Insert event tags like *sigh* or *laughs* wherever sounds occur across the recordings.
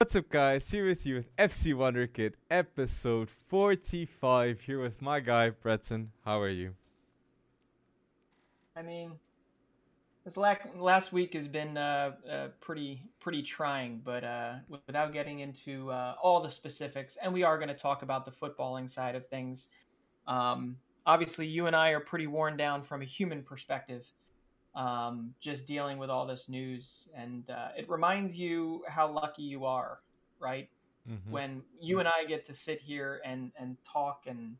What's up, guys? Here with you with FC Wonderkid, episode 45. Here with my guy, Breton. How are you? I mean, this last week has been uh, uh, pretty pretty trying, but uh, without getting into uh, all the specifics, and we are going to talk about the footballing side of things. Um, obviously, you and I are pretty worn down from a human perspective, um, just dealing with all this news, and uh, it reminds you how lucky you are, right? Mm-hmm. When you and I get to sit here and and talk and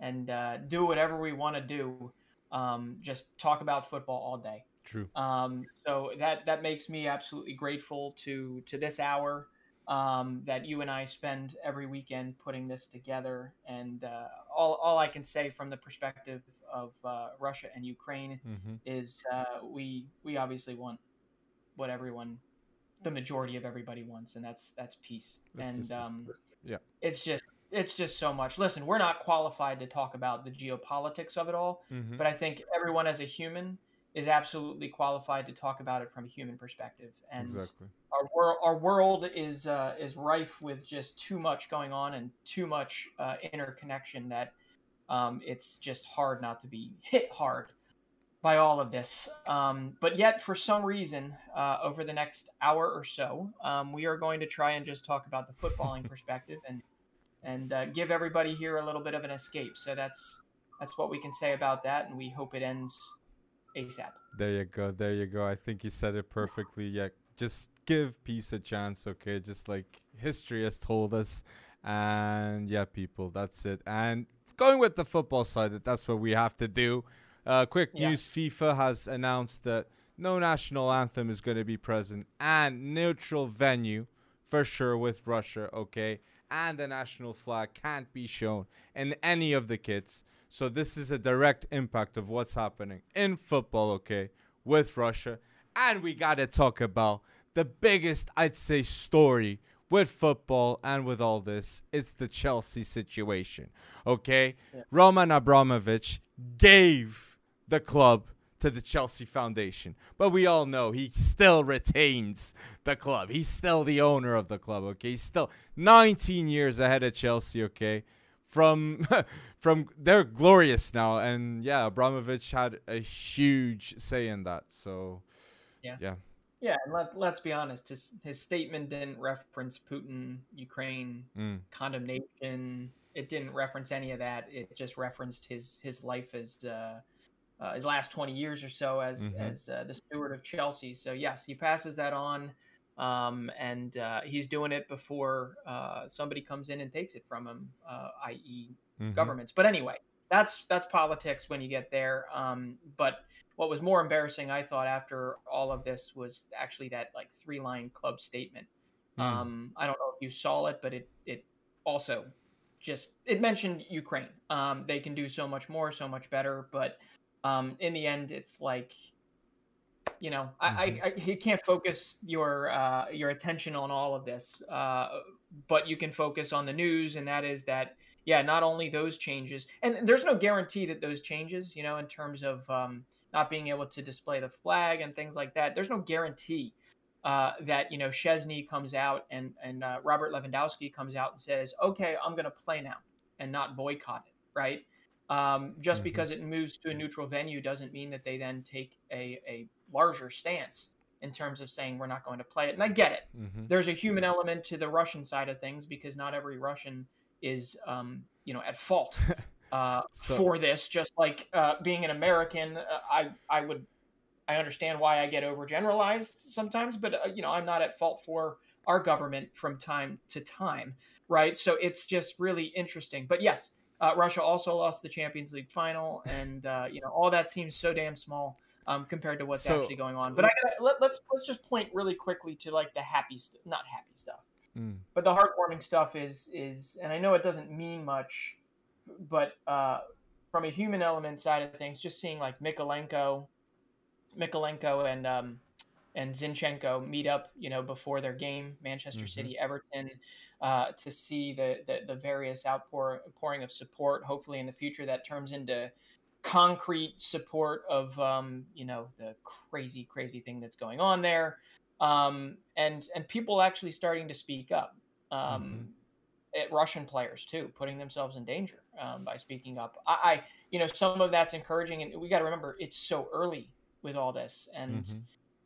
and uh, do whatever we want to do um, just talk about football all day. True. Um, so that that makes me absolutely grateful to to this hour um, that you and I spend every weekend putting this together. And uh, all all I can say from the perspective of uh, Russia and Ukraine mm-hmm. is uh, we we obviously want what everyone the majority of everybody wants and that's that's peace that's and just, um, yeah it's just it's just so much. Listen, we're not qualified to talk about the geopolitics of it all, mm-hmm. but I think everyone as a human is absolutely qualified to talk about it from a human perspective. And exactly. our world, our world is uh, is rife with just too much going on and too much uh, interconnection that um, it's just hard not to be hit hard by all of this. Um, but yet, for some reason, uh, over the next hour or so, um, we are going to try and just talk about the footballing *laughs* perspective and and uh, give everybody here a little bit of an escape. So that's that's what we can say about that, and we hope it ends ASAP. There you go. There you go. I think you said it perfectly. Yeah, just give peace a chance, okay? Just like history has told us. And yeah, people, that's it. And going with the football side, that that's what we have to do. Uh, quick yeah. news: FIFA has announced that no national anthem is going to be present and neutral venue for sure with Russia. Okay, and the national flag can't be shown in any of the kits. So this is a direct impact of what's happening in football, okay, with Russia. And we got to talk about the biggest, I'd say, story with football and with all this. It's the Chelsea situation, okay? Yeah. Roman Abramovich gave the club to the Chelsea Foundation. But we all know he still retains the club. He's still the owner of the club, okay? He's still 19 years ahead of Chelsea, okay? From *laughs* from they're glorious now and yeah, Abramovich had a huge say in that. So yeah. Yeah. Yeah, and let, let's be honest, his his statement didn't reference Putin, Ukraine, mm. condemnation. It didn't reference any of that. It just referenced his his life as uh, uh, his last 20 years or so as mm-hmm. as uh, the steward of Chelsea. So yes, he passes that on, um, and uh, he's doing it before uh, somebody comes in and takes it from him, uh, i.e., mm-hmm. governments. But anyway, that's that's politics when you get there. Um, but what was more embarrassing, I thought, after all of this was actually that like three line club statement. Mm. Um, I don't know if you saw it, but it it also just it mentioned Ukraine. Um, they can do so much more, so much better, but um, in the end, it's like you know mm-hmm. I, I, you can't focus your uh, your attention on all of this uh, but you can focus on the news and that is that yeah not only those changes and there's no guarantee that those changes you know in terms of um, not being able to display the flag and things like that there's no guarantee uh, that you know Szczęsny comes out and and uh, Robert Lewandowski comes out and says okay I'm going to play now and not boycott it right um, just mm-hmm. because it moves to a neutral venue doesn't mean that they then take a, a larger stance in terms of saying we're not going to play it. And I get it. Mm-hmm. There's a human element to the Russian side of things because not every Russian is, um, you know, at fault *laughs* uh, so, for this. Just like uh, being an American, uh, I I would I understand why I get overgeneralized sometimes, but uh, you know I'm not at fault for our government from time to time, right? So it's just really interesting. But yes, uh, Russia also lost the Champions League final, and uh, you know all that seems so damn small um, compared to what's so, actually going on. But I gotta, let, us let's, let's just point really quickly to like the happy, st- not happy stuff, mm. but the heartwarming stuff is is, and I know it doesn't mean much, but uh, from a human element side of things, just seeing like Mykolenko, Mykolenko, and um, and Zinchenko meet up, you know, before their game, Manchester mm-hmm. City, Everton, uh, to see the, the, the various outpouring of support. Hopefully, in the future, that turns into concrete support of, um, you know, the crazy, crazy thing that's going on there. Um, and and people actually starting to speak up. Um, mm-hmm. At Russian players too, putting themselves in danger um, by speaking up. I, I, you know, some of that's encouraging, and we got to remember it's so early with all this, and mm-hmm.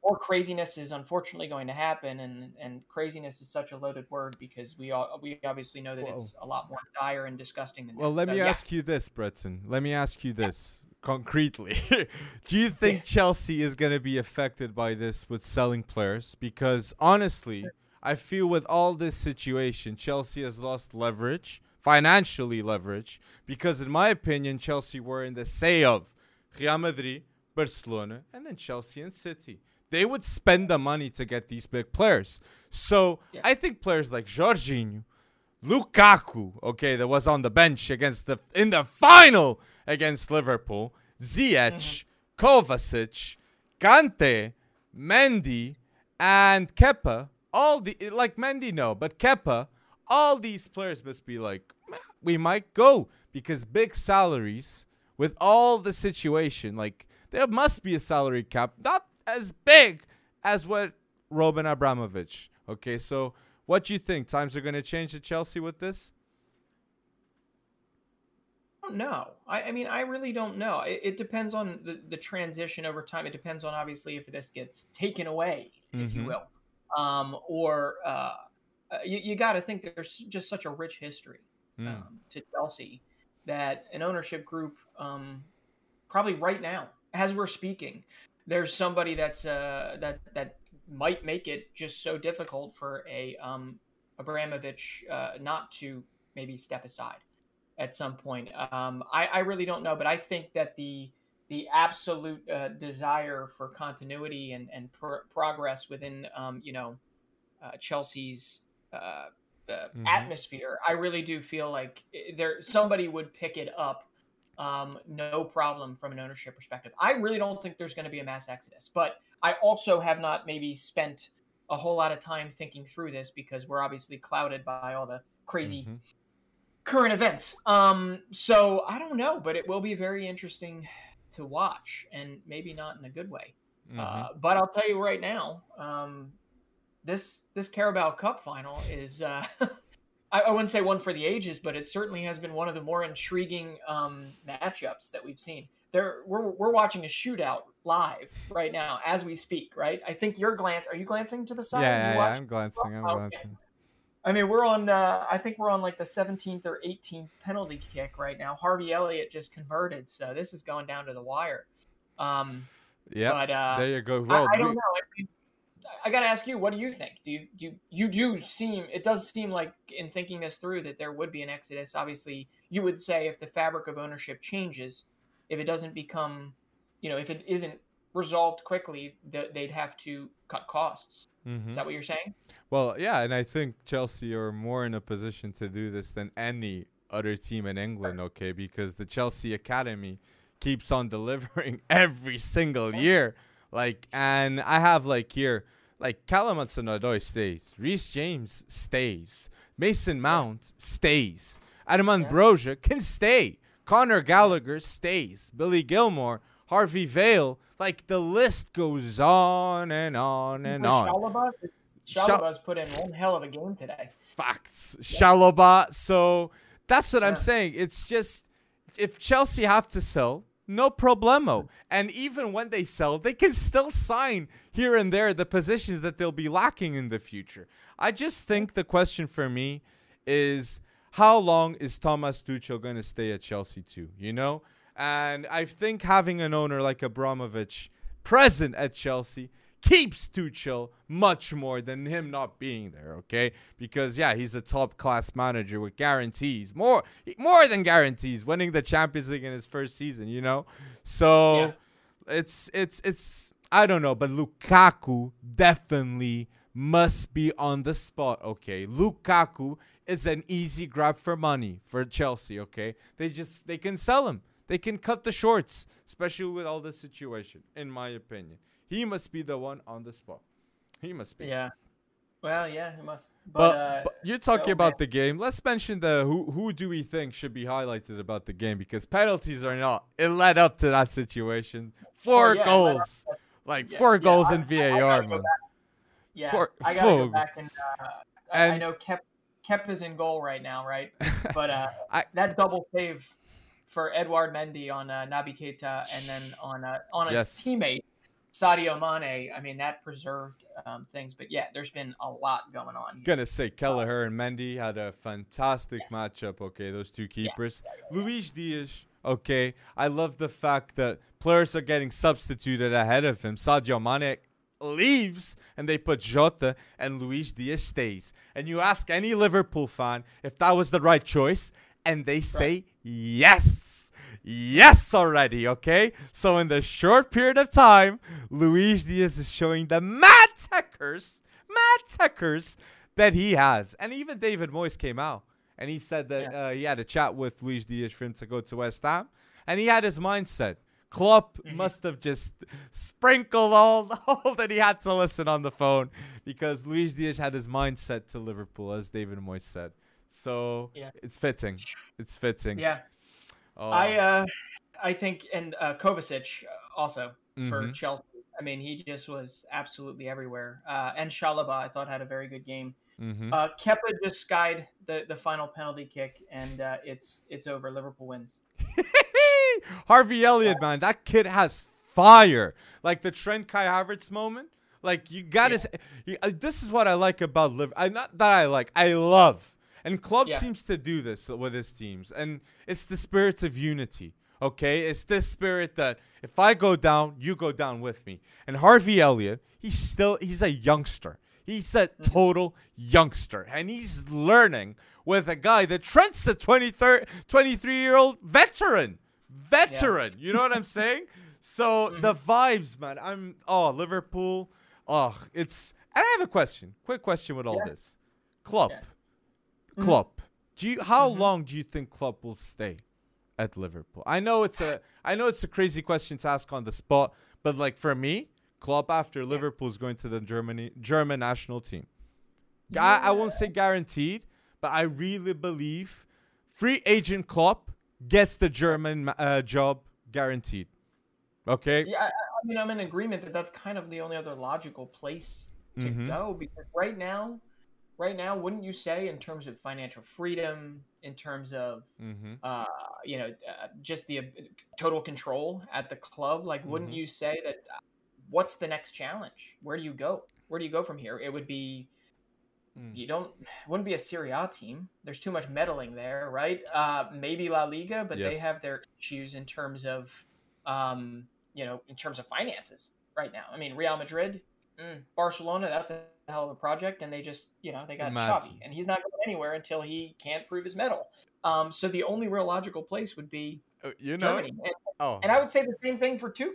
More craziness is unfortunately going to happen. And and craziness is such a loaded word because we all we obviously know that Whoa. it's a lot more dire and disgusting than. Well, that. let so, me yeah. ask you this, Breton. Let me ask you this. Yeah concretely, *laughs* do you think Chelsea is going to be affected by this with selling players? Because honestly, I feel with all this situation, Chelsea has lost leverage, financially leverage, because in my opinion, Chelsea were in the say of Real Madrid, Barcelona, and then Chelsea and City. They would spend the money to get these big players. So yeah. I think players like Jorginho, Lukaku, okay, that was on the bench against the in the final against Liverpool, Ziyech, mm-hmm. Kovacic, Kante, Mendy, and Kepa. All the like Mendy no, but Kepa, all these players must be like, we might go because big salaries with all the situation, like there must be a salary cap, not as big as what Roman Abramovich. Okay, so what do you think? Times are going to change at Chelsea with this? don't know. I, I mean, I really don't know. It, it, depends on the, the transition over time. It depends on obviously if this gets taken away, mm-hmm. if you mm-hmm. will, um, or uh, uh you, you got to think there's just such a rich history mm. um, to Chelsea that an ownership group, um, probably right now, as we're speaking, there's somebody that's uh, that that might make it just so difficult for a um, Abramovich uh, not to maybe step aside at some point. Um, I, I, really don't know, but I think that the the absolute uh, desire for continuity and and pro- progress within um, you know uh, Chelsea's uh, mm-hmm. atmosphere, I really do feel like eh, there somebody would pick it up. Um, no problem from an ownership perspective. I really don't think there's going to be a mass exodus, but I also have not maybe spent a whole lot of time thinking through this because we're obviously clouded by all the crazy mm-hmm current events. Um, so I don't know, but it will be very interesting to watch, and maybe not in a good way. Mm-hmm. Uh, but I'll tell you right now, um, this this Carabao Cup final is. Uh, *laughs* I, I, wouldn't say one for the ages, but it certainly has been one of the more intriguing um, matchups that we've seen. There, we're we're watching a shootout live right now as we speak. Right? I think you're glance. Are you glancing to the side? Yeah, yeah, yeah I'm glancing. I'm oh, okay. glancing. I mean, we're on. Uh, I think we're on like the 17th or 18th penalty kick right now. Harvey Elliott just converted, so this is going down to the wire. Um, yeah. But uh, there you go. Well, I, I don't we... know. I, got to ask you, what do you think? Do you do you do seem? It does seem like in thinking this through that there would be an exodus. Obviously, you would say if the fabric of ownership changes, if it doesn't become, you know, if it isn't resolved quickly, that they'd have to cut costs. Mm-hmm. Is that what you're saying? Well, yeah, and I think Chelsea are more in a position to do this than any other team in England, okay? Because the Chelsea Academy keeps on delivering *laughs* every single year. Like, and I have like here, like Callum Hudson-Odoi stays, Reece James stays, Mason Mount stays, yeah. Broja can stay, Conor Gallagher stays, Billy Gilmour, Harvey Vale. Like the list goes on and on and on. Chalobah, Chalobah's put in one hell of a game today. Facts. Yeah. Chalobah. So that's what yeah. I'm saying. It's just if Chelsea have to sell, no problemo. And even when they sell, they can still sign here and there the positions that they'll be lacking in the future. I just think the question for me is how long is Thomas Tuchel going to stay at Chelsea too? You know, and I think having an owner like Abramovich present at Chelsea keeps Tuchel much more than him not being there, okay? Because yeah, he's a top class manager with guarantees, more more than guarantees, winning the Champions League in his first season, you know. So yeah. it's it's it's I don't know, but Lukaku definitely must be on the spot, okay? Lukaku is an easy grab for money for Chelsea, okay? They just they can sell him. They can cut the shorts, especially with all this situation, in my opinion. He must be the one on the spot. He must be. Yeah. Well, yeah, he must. But, but, uh, but you're talking so, about man. the game. Let's mention the who who do we think should be highlighted about the game because penalties are not. It led up to that situation. Four oh, yeah, goals, like yeah, four yeah, goals I, in VAR, man. Yeah, For, I gotta go back and, uh, and I know Kep Kep is in goal right now, right? *laughs* But uh, I, that double save for Edouard Mendy on uh, Naby Keita and then on uh, on a yes. teammate Sadio Mane. I mean, that preserved um, things. But yeah, there's been a lot going on. Here. Gonna say Kelleher and Mendy had a fantastic yes. matchup. Okay, those two keepers. Yeah. Yeah, yeah, Luis Diaz. Okay, I love the fact that players are getting substituted ahead of him. Sadio Mane leaves and they put Jota and Luis Diaz stays. And you ask any Liverpool fan if that was the right choice, and they say right. yes yes already, okay? So in the short period of time, Luis Diaz is showing the mad techers, mad techers that he has. And even David Moyes came out and he said that yeah. uh, he had a chat with Luis Diaz for him to go to West Ham. And he had his mindset. Klopp mm-hmm. must have just sprinkled all, *laughs* all that he had to listen on the phone because Luis Diaz had his mindset to Liverpool, as David Moyes said. So yeah. it's fitting. It's fitting. Yeah. Oh. I uh, I think and uh, Kovacic also mm-hmm. for Chelsea. I mean, he just was absolutely everywhere. Uh, and Chalobah, I thought, had a very good game. Mm-hmm. Uh, Kepa just skied the, the final penalty kick, and uh, it's it's over. Liverpool wins. *laughs* Harvey Elliott, man, that kid has fire. Like the Trent Kai Havertz moment. Like you got to. Yeah. Uh, this is what I like about Liverpool. I not that I like. I love and club yeah. seems to do this with his teams. And it's the spirit of unity. Okay? It's this spirit that if I go down, you go down with me. And Harvey Elliott, he's still he's a youngster. He's a mm-hmm. total youngster. And he's learning with a guy that Trent's a 23 year old veteran. Veteran. Yeah. You know what I'm saying? So mm-hmm. the vibes, man. I'm oh Liverpool. Oh, it's and I have a question. Quick question with all yeah. this. Klopp. Yeah. Mm-hmm. Klopp. Do you how mm-hmm. long do you think Klopp will stay at Liverpool? I know it's a I know it's a crazy question to ask on the spot, but like for me, Klopp after Liverpool is going to the Germany German national team. Yeah. I, I won't say guaranteed, but I really believe free agent Klopp gets the German uh, job guaranteed. Okay. Yeah, I, I, mean I'm in agreement that that's kind of the only other logical place to mm-hmm. go because right now right now, wouldn't you say, in terms of financial freedom, in terms of, mm-hmm. uh, you know, uh, just the uh, total control at the club, like, wouldn't mm-hmm. you say that? Uh, what's the next challenge? Where do you go? Where do you go from here? It would be. Mm. You don't wouldn't be a Serie A team. There's too much meddling there, right? Uh, maybe La Liga, but yes. they have their issues in terms of, um, you know, in terms of finances right now. I mean, Real Madrid, mm, Barcelona, that's a hell of a project, and they just, you know, they got Xavi, and he's not going anywhere until he can't prove his mettle. Um, so the only real logical place would be uh, you know, Germany. And, oh. and I would say the same thing for tu-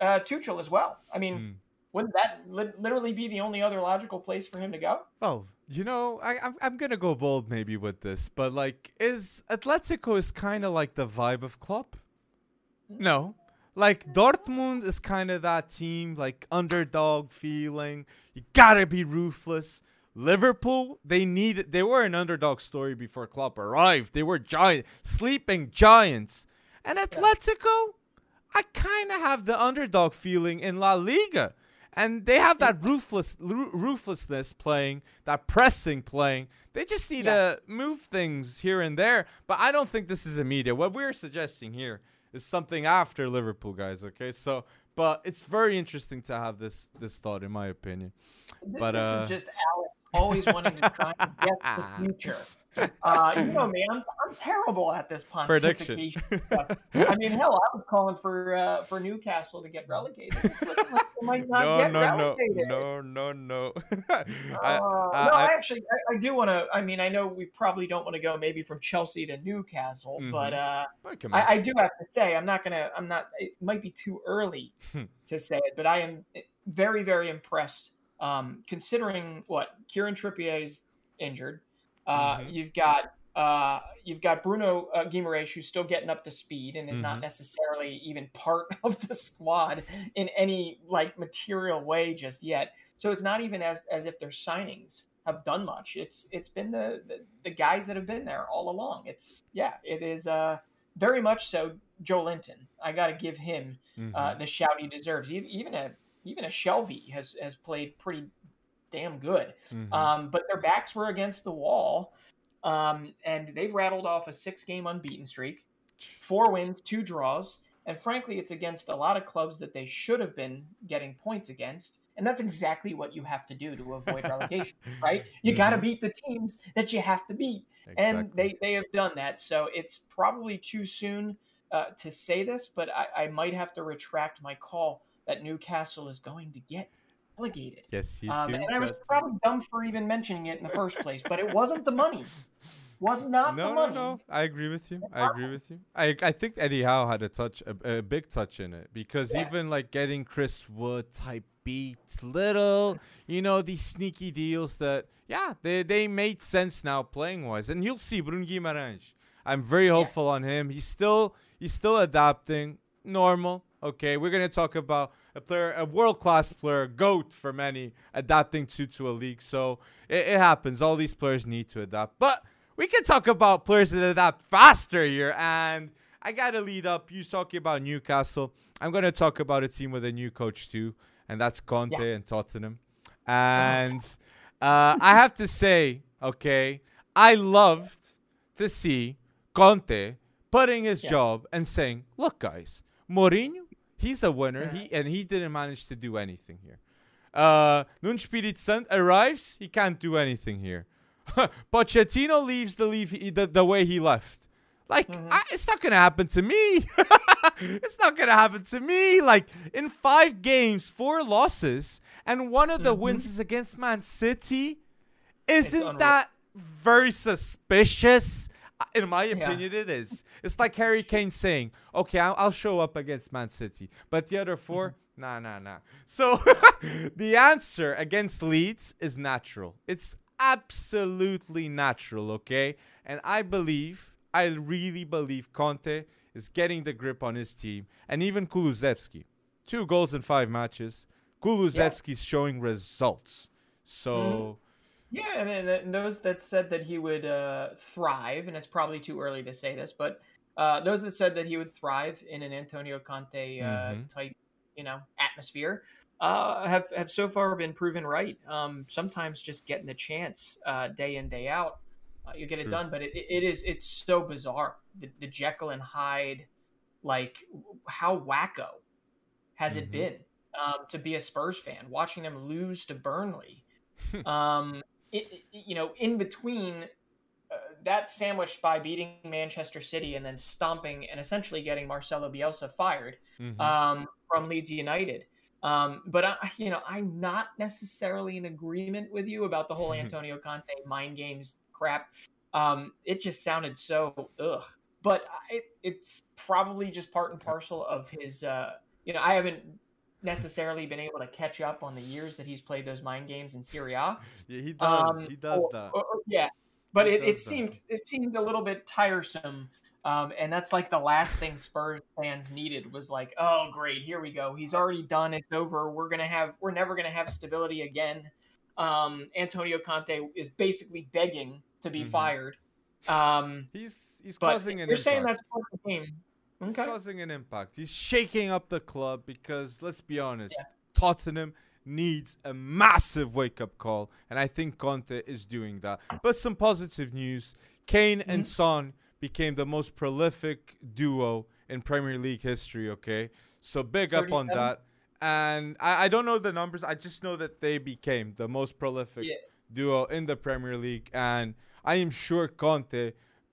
uh, Tuchel as well. I mean, mm. wouldn't that li- literally be the only other logical place for him to go? Well, you know, I, I'm, I'm gonna go bold maybe with this, but like, is Atletico is kind of like the vibe of Klopp? Hmm. No, like Dortmund is kind of that team, like underdog feeling. You gotta be ruthless. Liverpool, they needed. They were an underdog story before Klopp arrived. They were giant, sleeping giants. And Atletico, I kind of have the underdog feeling in La Liga, and they have that ruthless, ruthlessness playing, that pressing playing. They just need yeah. to move things here and there. But I don't think this is immediate. What we're suggesting here is something after Liverpool, guys. Okay, so but it's very interesting to have this this thought, in my opinion. This, but this uh, is just Alex always wanting to try and guess the *laughs* future. Uh, you know me, I'm, I'm terrible at this stuff. I mean, hell, I was calling for uh, for Newcastle to get relegated. Like might not no, get no, relegated. No, no, no, no. *laughs* uh, I, no, I, actually, I, I do want to. I mean, I know we probably don't want to go maybe from Chelsea to Newcastle, mm-hmm. but uh, I, I, do have to say, I'm not gonna. I'm not. It might be too early hmm. to say it, but I am very, very impressed. Um, considering what Kieran Trippier is injured. Uh, mm-hmm. You've got uh, you've got Bruno uh, Guimaraes, who's still getting up to speed and is mm-hmm. not necessarily even part *laughs* of the squad in any like material way just yet. So it's not even as as if their signings have done much. It's it's been the, the, the guys that have been there all along. It's yeah, it is uh, very much so. Joelinton, I got to give him uh, mm-hmm. uh, the shout he deserves. Even a even a Shelvey has has played pretty damn good. Mm-hmm. Um, but their backs were against the wall, um, and they've rattled off a six-game unbeaten streak, four wins, two draws. And frankly, it's against a lot of clubs that they should have been getting points against. And that's exactly what you have to do to avoid relegation, *laughs* right? You mm-hmm. got to beat the teams that you have to beat. Exactly. And they, they have done that. So it's probably too soon uh, to say this, but I, I might have to retract my call that Newcastle is going to get relegated. Yes, you um, do. And I was probably dumb for even mentioning it in the first place, but it wasn't the money was not no, the money. No, no, I agree with you. I agree with you. *laughs* I I think Eddie Howe had a touch, a, a big touch in it because yeah. even like getting Chris Wood type beats, little, you know, these sneaky deals that, yeah, they they made sense now playing wise, and you'll see Bruno Guimarães. I'm very hopeful yeah. on him. He's still he's still adapting. Normal. Okay, we're gonna talk about a player, a world class player, goat for many, adapting to to a league. So it, it happens. All these players need to adapt, but we can talk about players that adapt faster here. And I got to lead up. You talking about Newcastle. I'm going to talk about a team with a new coach too, and that's Conte yeah. and Tottenham. And uh, I have to say, okay, I loved to see Conte putting his yeah. job and saying, "Look, guys, Mourinho, he's a winner. He and he didn't manage to do anything here. Uh, arrives, he can't do anything here. *laughs* Pochettino leaves the leave the, the way he left. Like mm-hmm. I, it's not gonna happen to me. *laughs* it's not gonna happen to me. Like in five games, four losses, and one of the mm-hmm. wins is against Man City. Isn't that very suspicious? In my opinion, yeah. it is. It's like Harry Kane saying, "Okay, I'll, I'll, show up against Man City," but the other 4 mm-hmm. *laughs* nah, nah, nah. So *laughs* the answer against Leeds is natural. It's absolutely natural, okay? And I believe, I really believe Conte is getting the grip on his team. And even Kulusevski. Two goals in five matches. Kulusevski's yeah. showing results. So. Mm-hmm. Yeah, mean, and those that said that he would uh, thrive, and it's probably too early to say this, but uh, those that said that he would thrive in an Antonio Conte uh, mm-hmm. type, you know, atmosphere, uh, have have so far been proven right. Um, sometimes just getting the chance uh, day in day out, uh, you get True. it done. But it, it is it's so bizarre. The, the Jekyll and Hyde, like how wacko has mm-hmm. it been um, to be a Spurs fan watching them lose to Burnley? *laughs* um, it, you know, in between uh, that sandwiched by beating Manchester City and then stomping and essentially getting Marcelo Bielsa fired mm-hmm. um, from Leeds United. Um, but I, you know, I'm not necessarily in agreement with you about the whole *laughs* Antonio Conte mind games crap. Um, it just sounded so ugh. But it, it's probably just part and parcel of his. Uh, you know, I haven't necessarily been able to catch up on the years that he's played those mind games in Serie A. Yeah, he does. Um, he does or, that. Or, or, yeah, but he it, it seemed it seemed a little bit tiresome um, and that's like the last thing Spurs fans needed was like, oh great, here we go. He's already done. It's over. We're gonna have. We're never gonna have stability again. Um, Antonio Conte is basically begging to be mm-hmm. fired. Um, he's he's causing an. You're impact. saying that's part of the game. He's causing an impact. He's shaking up the club because let's be honest, yeah. Tottenham needs a massive wake up call, and I think Conte is doing that. But some positive news: Kane mm-hmm. and Son became the most prolific duo in Premier League history. Okay, so big up on that. And I, I don't know the numbers. I just know that they became the most prolific yeah. duo in the Premier League. And I am sure Conte,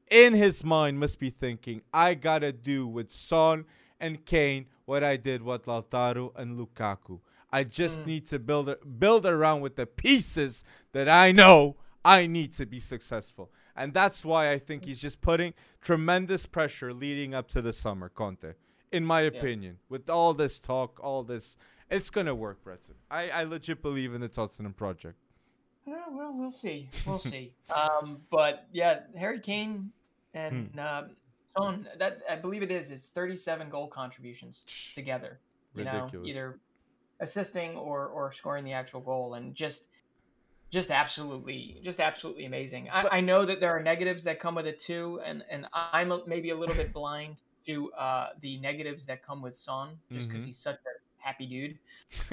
in his mind, must be thinking, I gotta do with Son and Kane what I did with Lautaro and Lukaku. I just mm. need to build build around with the pieces that I know I need to be successful. And that's why I think he's just putting tremendous pressure leading up to the summer, Conte, in my opinion. Yeah. With all this talk, all this, it's going to work, Breton. I, I legit believe in the Tottenham project. Yeah, well, we'll see. We'll see. *laughs* Um, but yeah, Harry Kane and hmm. uh, Son, that I believe it is. It's 37 goal contributions together. You Ridiculous. know, either assisting or or scoring the actual goal, and just just absolutely just absolutely amazing I, I, know that there are negatives that come with it too and and i'm maybe a little bit blind to uh, the negatives that come with son just because mm-hmm. he's such a happy dude. *laughs*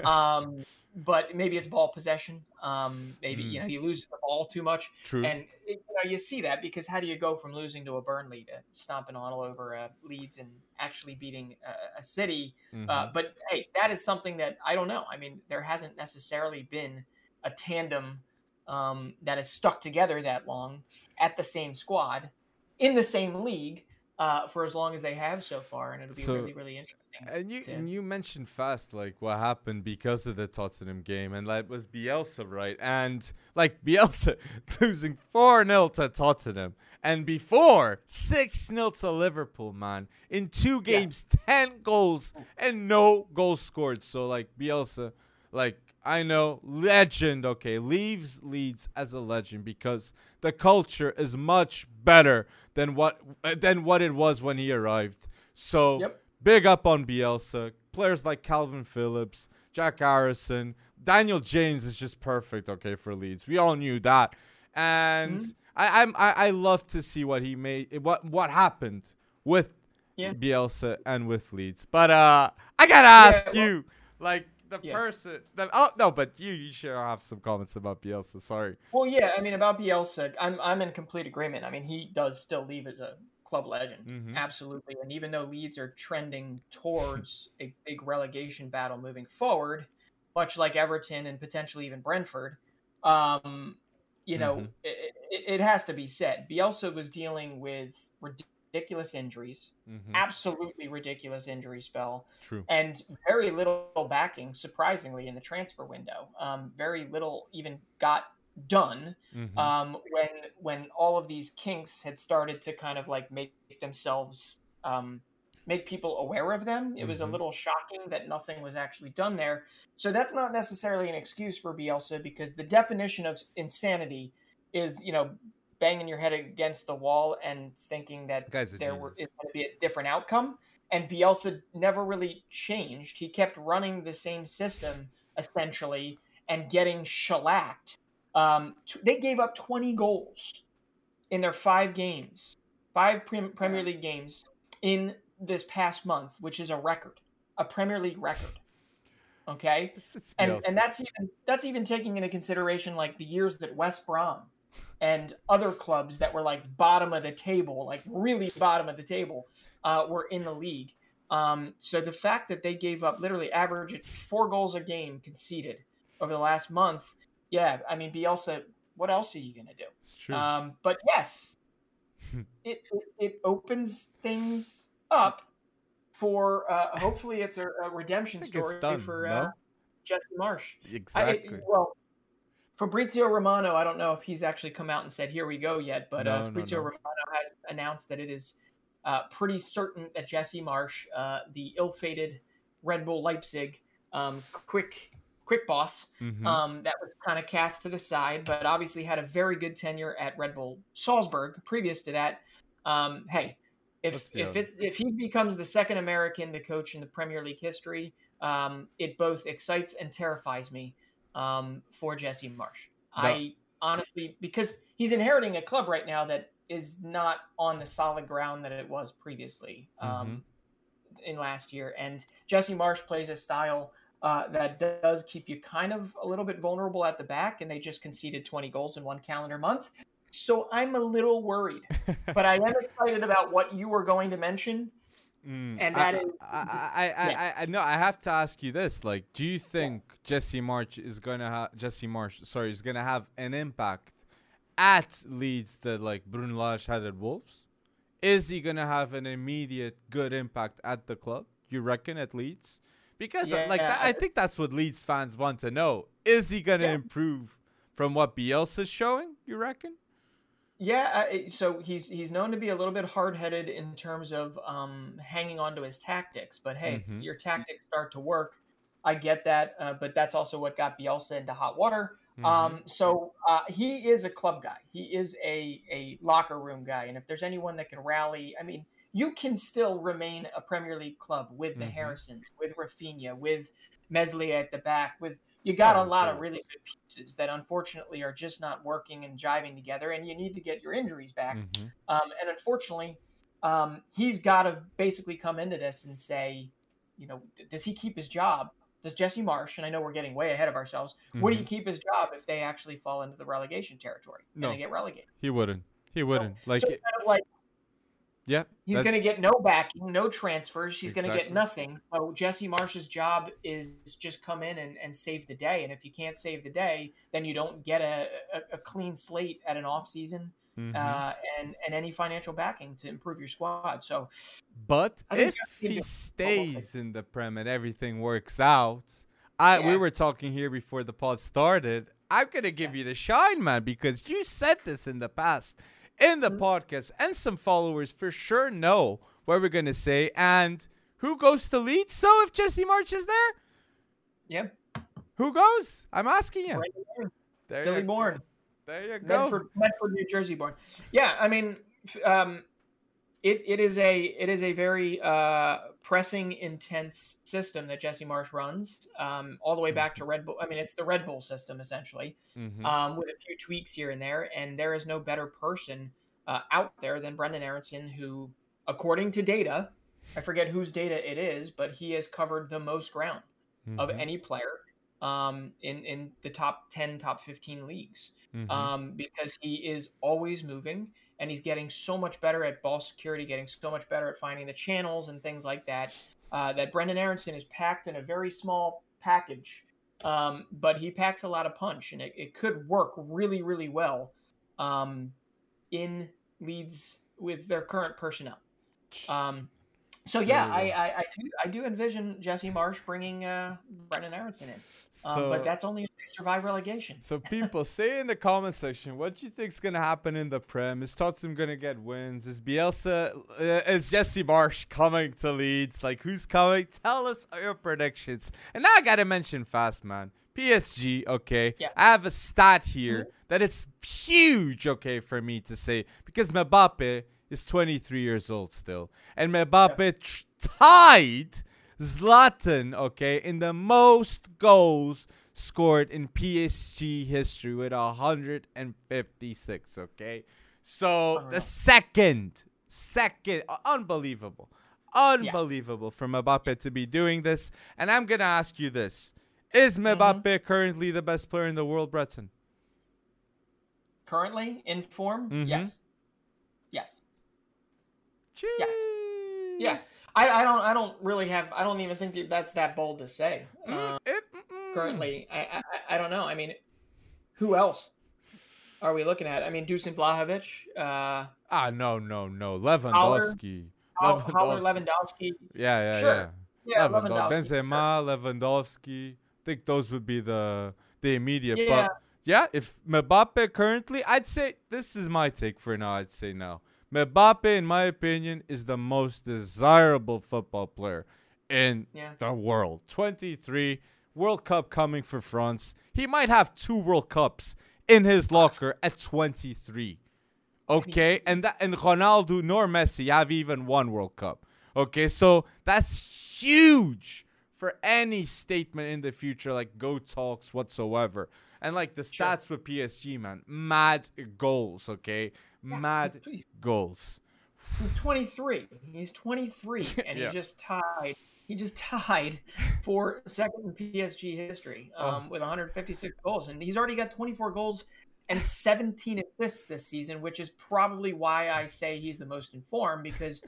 Um, but maybe it's ball possession. Um, maybe mm. you know you lose the ball too much. True. And you know you see that because how do you go from losing to a Burnley to stomping all over uh, Leeds and actually beating a, a city? Uh, mm-hmm. Uh, but hey, that is something that I don't know. I mean, there hasn't necessarily been a tandem um, that has stuck together that long at the same squad in the same league uh, for as long as they have so far, and it'll be so, really, really interesting. And you to... and you mentioned fast like what happened because of the Tottenham game, and that was Bielsa, right? And like Bielsa *laughs* losing four 0 to Tottenham, and before six 0 to Liverpool, man. In two games, yeah. ten goals and no goals scored. So like Bielsa, like I know, legend, okay, leaves Leeds as a legend because the culture is much better than what than what it was when he arrived. So yep. big up on Bielsa. Players like Calvin Phillips, Jack Harrison, Daniel James is just perfect, okay, for Leeds. We all knew that. And mm-hmm. I, I'm I, I love to see what he made what what happened with yeah. Bielsa and with Leeds. But uh I gotta ask yeah, well, you, like the yeah. person. The, oh no, but you you should have some comments about Bielsa. Sorry. Well, yeah, I mean about Bielsa, I'm I'm in complete agreement. I mean he does still leave as a club legend, mm-hmm. absolutely. And even though Leeds are trending towards *laughs* a big relegation battle moving forward, much like Everton and potentially even Brentford, um, you know, mm-hmm. it, it, it, has to be said. Bielsa was dealing with ridiculous injuries, mm-hmm. absolutely ridiculous injury spell. True. And very little backing, surprisingly, in the transfer window. Um, very little even got done mm-hmm. um, when when all of these kinks had started to kind of like make themselves um, make people aware of them. It mm-hmm. was a mm-hmm. little shocking that nothing was actually done there. So that's not necessarily an excuse for Bielsa because the definition of insanity is you know banging your head against the wall and thinking that there were, is going to be a different outcome. And Bielsa never really changed. He kept running the same system essentially and getting shellacked. Um, t- they gave up 20 goals in their five games, five pre- Premier League games in this past month, which is a record, a Premier League record. Okay, and and that's even that's even taking into consideration like the years that West Brom and other clubs that were like bottom of the table, like really bottom of the table, uh, were in the league. Um, so the fact that they gave up literally average four goals a game conceded over the last month, yeah, I mean Bielsa, what else are you gonna do? It's true. Um, but yes, *laughs* it, it, opens things up for uh, hopefully it's a, a redemption story done, for uh, no? Jesse Marsch. Exactly. I, well, Fabrizio Romano, I don't know if he's actually come out and said "here we go" yet, but uh, no, uh, Fabrizio no, no. Romano has announced that it is uh, pretty certain that Jesse Marsch, uh, the ill-fated Red Bull Leipzig um, quick quick boss, mm-hmm. um, that was kind of cast to the side, but obviously had a very good tenure at Red Bull Salzburg previous to that. Um, hey, if if it's if he becomes the second American to coach in the Premier League history, um, it both excites and terrifies me um, for Jesse Marsch. No. I honestly, because he's inheriting a club right now that is not on the solid ground that it was previously um, mm-hmm. in last year. And Jesse Marsch plays a style uh, that does keep you kind of a little bit vulnerable at the back, and they just conceded 20 goals in one calendar month. So I'm a little worried, *laughs* but I am excited about what you were going to mention Mm, and that I, is, I, I, I, yeah. I, I, no, I have to ask you this: like, do you think Jesse Marsch is gonna have Jesse Marsch? sorry, is gonna have an impact at Leeds that like Bruno Lage had at Wolves? Is he gonna have an immediate good impact at the club? You reckon at Leeds? Because uh, yeah, like that, I think that's what Leeds fans want to know. Is he gonna yeah. improve from what Bielsa's showing? You reckon? Yeah, uh, so he's he's known to be a little bit hard headed in terms of um, hanging on to his tactics. But hey, mm-hmm. your tactics start to work. I get that, uh, but that's also what got Bielsa into hot water. Mm-hmm. Um, so uh, he is a club guy. He is a a locker room guy, and if there's anyone that can rally, I mean, you can still remain a Premier League club with the mm-hmm. Harrisons, with Raphinha, with Meslier at the back, with you got a lot of really good pieces that unfortunately are just not working and jiving together, and you need to get your injuries back. Mm-hmm. Um, and unfortunately, um, he's got to basically come into this and say, you know, does he keep his job does Jesse Marsch, and I know we're getting way ahead of ourselves, mm-hmm. would he mm-hmm. keep his job if they actually fall into the relegation territory no. and they get relegated? He wouldn't. He wouldn't. So, like, so kind of like yeah. He's going to get no backing, no transfers. He's exactly. going to get nothing. So Jesse Marsch's job is just come in and, and save the day. And if you can't save the day, then you don't get a, a, a clean slate at an off season. Mm-hmm. Uh, and and any financial backing to improve your squad. So, but if he stays in the prem and everything works out, I yeah. we were talking here before the pod started. I'm gonna give yeah. you the shine, man, because you said this in the past in the mm-hmm. podcast, and some followers for sure know what we're gonna say and who goes to lead. So if Jesse Marsch is there, yep. Who goes? I'm asking you. There Philly you born. There you go. Medford, Medford, New Jersey born. Yeah, I mean, um, it, it is a it is a very uh, pressing, intense system that Jesse Marsch runs, um, all the way back to mm-hmm. Red Bull. I mean, it's the Red Bull system essentially, mm-hmm. um, with a few tweaks here and there. And there is no better person uh, out there than Brendan Aaronson, who, according to data, I forget whose data it is, but he has covered the most ground mm-hmm. of any player um, in in the top ten, top fifteen leagues, mm-hmm. um, because he is always moving and he's getting so much better at ball security, getting so much better at finding the channels and things like that. Uh, that Brendan Aaronson is packed in a very small package, um, but he packs a lot of punch, and it, it could work really, really well um, in Leeds with their current personnel. Um, so yeah, I, I, I, do I do envision Jesse Marsch bringing uh, Brendan Aaronson in, um, but that's only if they survive relegation. So people *laughs* say in the comment section, what do you think is gonna happen in the Prem? Is Tottenham gonna get wins? Is Bielsa? Uh, is Jesse Marsch coming to Leeds? Like who's coming? Tell us your predictions. And now I gotta mention fast man. PSG, okay. Yeah. I have a stat here mm-hmm. that it's huge, okay, for me to say because Mbappe is 23 years old still. And Mbappe tied Zlatan, okay, in the most goals scored in PSG history with 156, okay? So the second, second, uh, unbelievable. Unbelievable yeah. for Mbappe to be doing this. And I'm going to ask you this. Is mm-hmm. Mbappe mm-hmm. currently the best player in the world, Breton? Currently in form? Mm-hmm. Yes. Yes. Jeez. Yes. Yes. I, I don't I don't really have I don't even think that's that bold to say. Uh, it, currently, I, I I don't know. I mean, who else are we looking at? I mean, Dusan Vlahovic. Uh, ah, no, no, no. Lewandowski. Lewandowski. Haller, Lewandowski. Yeah, yeah, sure. yeah. yeah Lewandowski. Benzema. Lewandowski. I think those would be the the immediate. Yeah. But yeah, if Mbappe currently, I'd say this is my take for now. I'd say no. Mbappe, in my opinion, is the most desirable football player in yeah. the world. 23, World Cup coming for France. He might have two World Cups in his locker at 23. Okay, and that and Ronaldo nor Messi have even one World Cup. Okay, so that's huge for any statement in the future, like go talks whatsoever. And like the stats sure. with PSG, man, mad goals. Okay, mad goals. He's 23. He's 23, *laughs* and yeah. he just tied. He just *laughs* tied for second in PSG history oh. um, oh. with 156 goals, and he's already got 24 goals and 17 assists this season, which is probably why I say he's the most informed because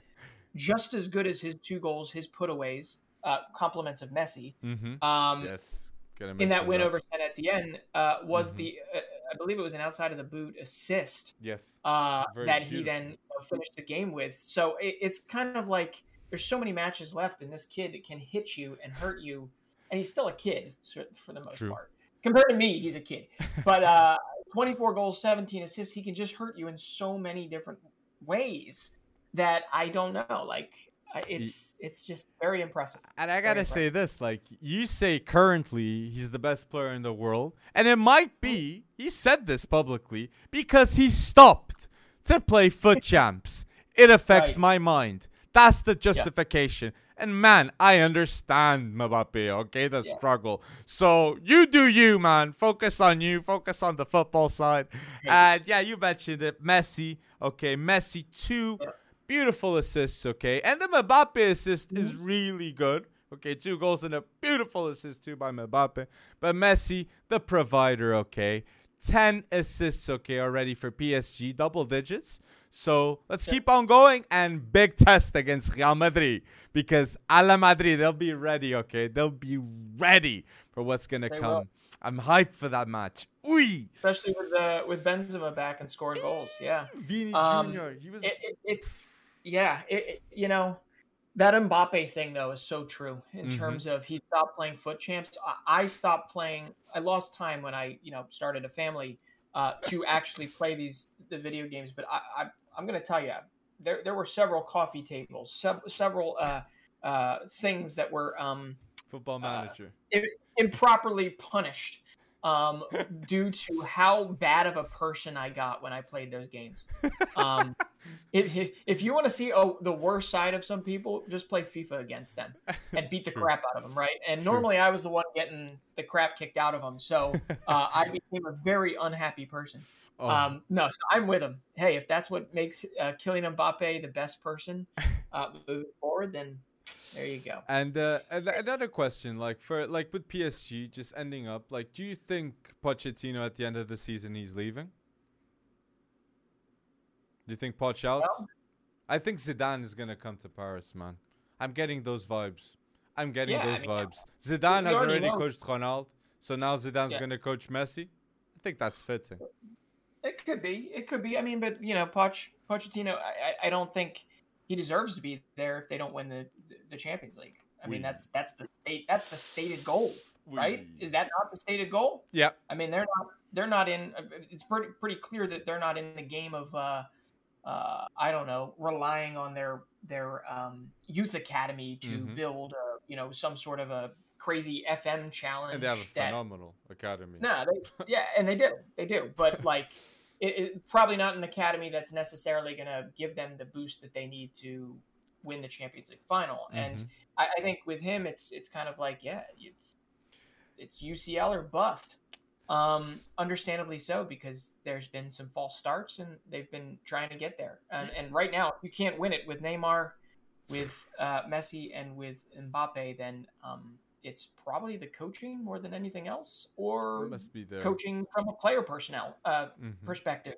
just as good as his two goals, his putaways, uh, compliments of Messi. Mm-hmm. Um, yes, in that win that. over Saint Etienne uh, was mm-hmm. the uh, believe it was an outside of the boot assist. Yes. Uh, that beautiful. he then you know, finished the game with. So it, it's kind of like there's so many matches left, and this kid can hit you and hurt you, and he's still a kid for the most True. part. Compared to me, he's a kid. But uh, *laughs* 24 goals, 17 assists, he can just hurt you in so many different ways that I don't know. Like it's it's just very impressive. And I gotta say this, like you say, currently he's the best player in the world, and it might be mm. he said this publicly because he stopped to play foot *laughs* champs. It affects right. my mind. That's the justification. Yeah. And man, I understand Mbappe, okay, the yeah. struggle. So you do you, man. Focus on you. Focus on the football side. And yeah, you mentioned it. Messi, okay, Messi two. Yeah Beautiful assists, okay? And the Mbappe assist mm-hmm. is really good. Okay, two goals and a beautiful assist too by Mbappe. But Messi, the provider, okay. 10 assists, okay, already for PSG, double digits. So let's keep on going and big test against Real Madrid because a la Madrid, they'll be ready, okay? They'll be ready for what's going to come. Will. I'm hyped for that match. Especially with uh, with Benzema back and scoring goals. Yeah. Vini um, Jr. He was. It, it, it's yeah. It, you know that Mbappe thing though is so true in mm-hmm. terms of he stopped playing FUT Champs. I, I, stopped playing. I lost time when I you know started a family uh, to actually play these the video games. But I, I am going to tell you there there were several coffee tables, sev- several uh, uh, things that were um, football uh, manager improperly punished um, due to how bad of a person I got when I played those games. Um, *laughs* if, if, you want to see oh, the worst side of some people, just play FIFA against them and beat the crap out of them, right? And True. normally I was the one getting the crap kicked out of them, so *laughs* uh, I became a very unhappy person. Oh. Um, no, so I'm with him. Hey, if that's what makes uh, Kylian Mbappe the best person *laughs* uh, moving forward, then there you go. And uh, another question, like for like with PSG just ending up, like, do you think Pochettino at the end of the season he's leaving? Do you think Poch out? No. I think Zidane is gonna come to Paris, man. I'm getting those vibes. I'm getting yeah, those I mean, vibes. Zidane has already, already coached Ronaldo, so now Zidane's yeah. gonna coach Messi. I think that's fitting. It could be. It could be. I mean, but you know, Poch Pochettino, I, I don't think he deserves to be there if they don't win the the Champions League. I mean, that's that's the state that's the stated goal, right? Is that not the stated goal? Yeah. I mean, they're not they're not in. It's pretty pretty clear that they're not in the game of. Uh, uh, I don't know, relying on their their um, youth academy to mm-hmm. build, a, you know, some sort of a crazy FM challenge. And they have a that, phenomenal academy. No, they, yeah, and they do, they do. But *laughs* like, it, it, probably not an academy that's necessarily going to give them the boost that they need to win the Champions League final. Mm-hmm. And I, I, think with him, it's it's kind of like yeah, it's it's UCL or bust. Um, understandably so because there's been some false starts and they've been trying to get there. And, and right now, you can't win it with Neymar, with uh, Messi, and with Mbappe. Then um, it's probably the coaching more than anything else, or coaching from a player personnel uh, mm-hmm. perspective.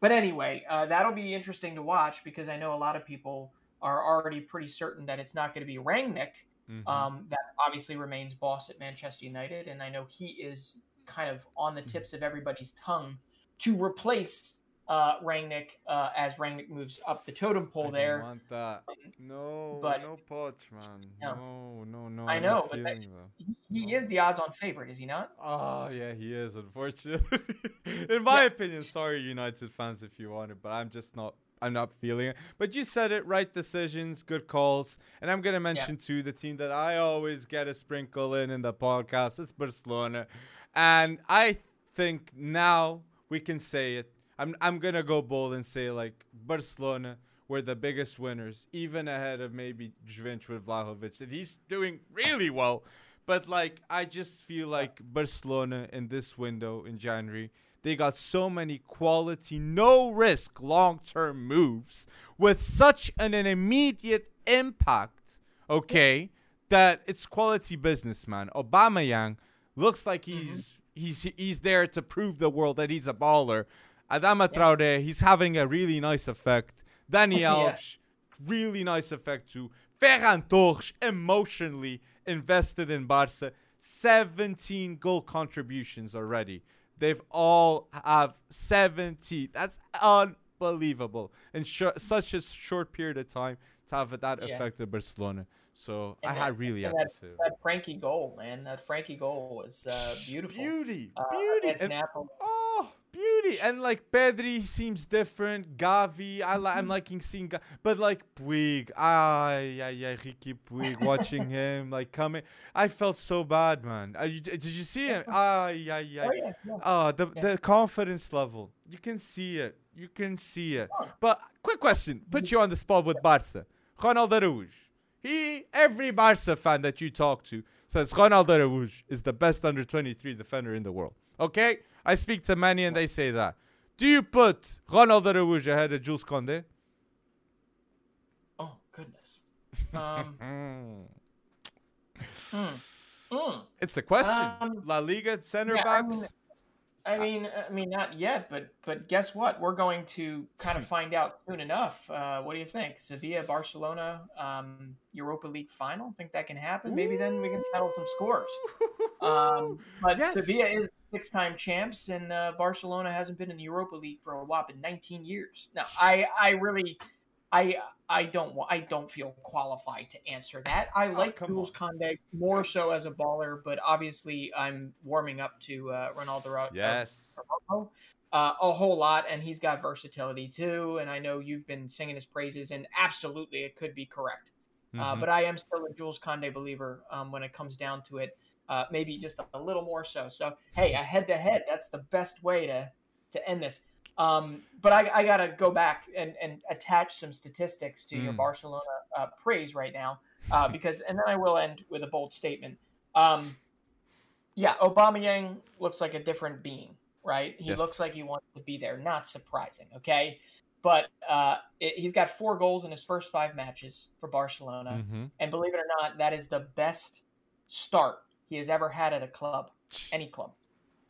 But anyway, uh, that'll be interesting to watch because I know a lot of people are already pretty certain that it's not going to be Rangnick. Mm-hmm. Um, that obviously remains boss at Manchester United, and I know he is kind of on the mm-hmm. tips of everybody's tongue to replace uh, Rangnick uh, as Rangnick moves up the totem pole I there. want that. No, but, no Poch, man. No, no, no. I know, but that, he, he is the odds-on favorite, is he not? Oh yeah, he is. Unfortunately, *laughs* in my yeah. opinion. Sorry, United fans, if you want it, but I'm just not. I'm not feeling it. But you said it. Right decisions, good calls, and I'm gonna mention yeah. too the team that I always get a sprinkle in in the podcast. It's Barcelona, and I think now we can say it I'm I'm gonna go bold and say like Barcelona were the biggest winners, even ahead of maybe Juventus with Vlahovic. And he's doing really well. But like I just feel like Barcelona in this window in January, they got so many quality, no risk, long term moves with such an, an immediate impact, okay, that it's quality business, man. Aubameyang looks like mm-hmm. he's mm-hmm. he's he's there to prove the world that he's a baller. Adama Traore, he's having a really nice effect. Dani *laughs* Alves, yeah. really nice effect too. Ferran Torres, emotionally invested in Barca. 17 goal contributions already. They've all have 70. That's unbelievable in such a short period of time to have that yeah. affected Barcelona. So and I that, had really had that, to that Frenkie goal, man. That Frenkie goal was uh, beautiful. Beauty, uh, beauty. And, oh, beauty. And like Pedri seems different. Gavi, I li- I'm mm-hmm. liking seeing, Ga- but like Puig, ah, yeah, yeah, Riqui Puig, watching *laughs* him like coming, I felt so bad, man. Uh, you, did you see him? *laughs* Ah, yeah, yeah. Oh, yeah, yeah. Oh, the yeah. the confidence level, you can see it. You can see it. But quick question, put you on the spot with Barca. Ronald Araújo. He, every Barca fan that you talk to says Ronald Araújo is the best under 23 defender in the world. Okay? I speak to many and they say that. Do you put Ronald Araújo ahead of Jules Koundé? Oh, goodness. Um, *laughs* Mm. Mm. It's a question. Um, La Liga center yeah, backs. I mean, I mean, I mean, not yet, but but guess what? We're going to kind of find out soon enough. Uh, what do you think? Sevilla, Barcelona, um, Europa League final. Think that can happen? Maybe then we can settle some scores. Um, but yes. Sevilla is six-time champs, and uh, Barcelona hasn't been in the Europa League for a whopping 19 years. Now, I I really I I don't I don't feel qualified to answer that. I oh, like Jules Koundé more so as a baller, but obviously I'm warming up to uh, Ronaldo. Uh, yes. Uh, a whole lot, and he's got versatility too. And I know you've been singing his praises, and absolutely it could be correct. Uh, mm-hmm. Uh, but I am still a Jules Koundé believer um, when it comes down to it. Uh, maybe just a little more so. So hey, a head to head, that's the best way to to end this. Um, but I, I got to go back and, and attach some statistics to mm. your Barcelona uh, praise right now, uh, *laughs* because and then I will end with a bold statement. Um, yeah, Aubameyang looks like a different being, right? He yes. looks like he wants to be there. Not surprising, okay? But uh, it, he's got four goals in his first five matches for Barcelona, mm-hmm. and believe it or not, that is the best start he has ever had at a club, any club.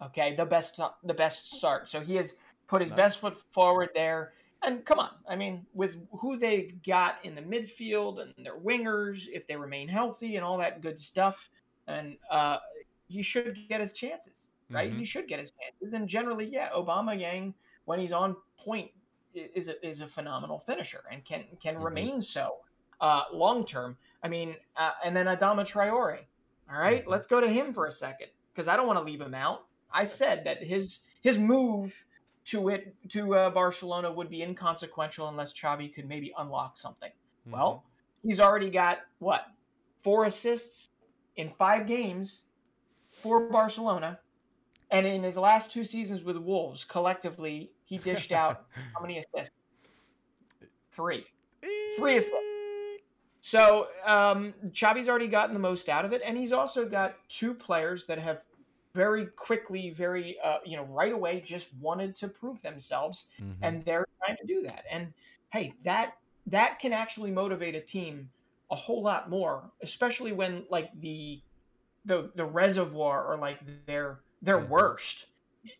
Okay, the best the best start. So he is put his nice. best foot forward there. And come on, I mean, with who they've got in the midfield and their wingers, if they remain healthy and all that good stuff, and uh, he should get his chances, right? Mm-hmm. He should get his chances. And generally, yeah, Aubameyang, when he's on point, is a, is a phenomenal finisher and can can mm-hmm. remain so uh, long term. I mean, uh, and then Adama Traore. All right? mm-hmm. let's go to him for a second because I don't want to leave him out. I said that his his move to it to uh, Barcelona would be inconsequential unless Xavi could maybe unlock something. Mm-hmm. Well, he's already got what four assists in five games for Barcelona, and in his last two seasons with Wolves, collectively he dished out *laughs* how many assists? Three, three assists. So um, Xavi's already gotten the most out of it, and he's also got two players that have very quickly, very uh, you know, right away, just wanted to prove themselves, mm-hmm. and they're trying to do that. And hey, that that can actually motivate a team a whole lot more, especially when like the the the reservoir or like their their mm-hmm. worst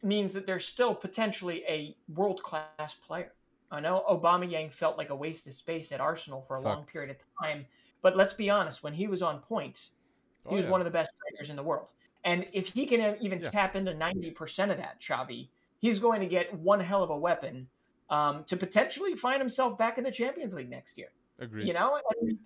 means that they're still potentially a world class player. I know Aubameyang felt like a waste of space at Arsenal for a long period of time, but let's be honest, when he was on point, he oh, was yeah. one of the best players in the world. And if he can even yeah. tap into 90% of that, Xavi, he's going to get one hell of a weapon um, to potentially find himself back in the Champions League next year. Agreed. You know, and,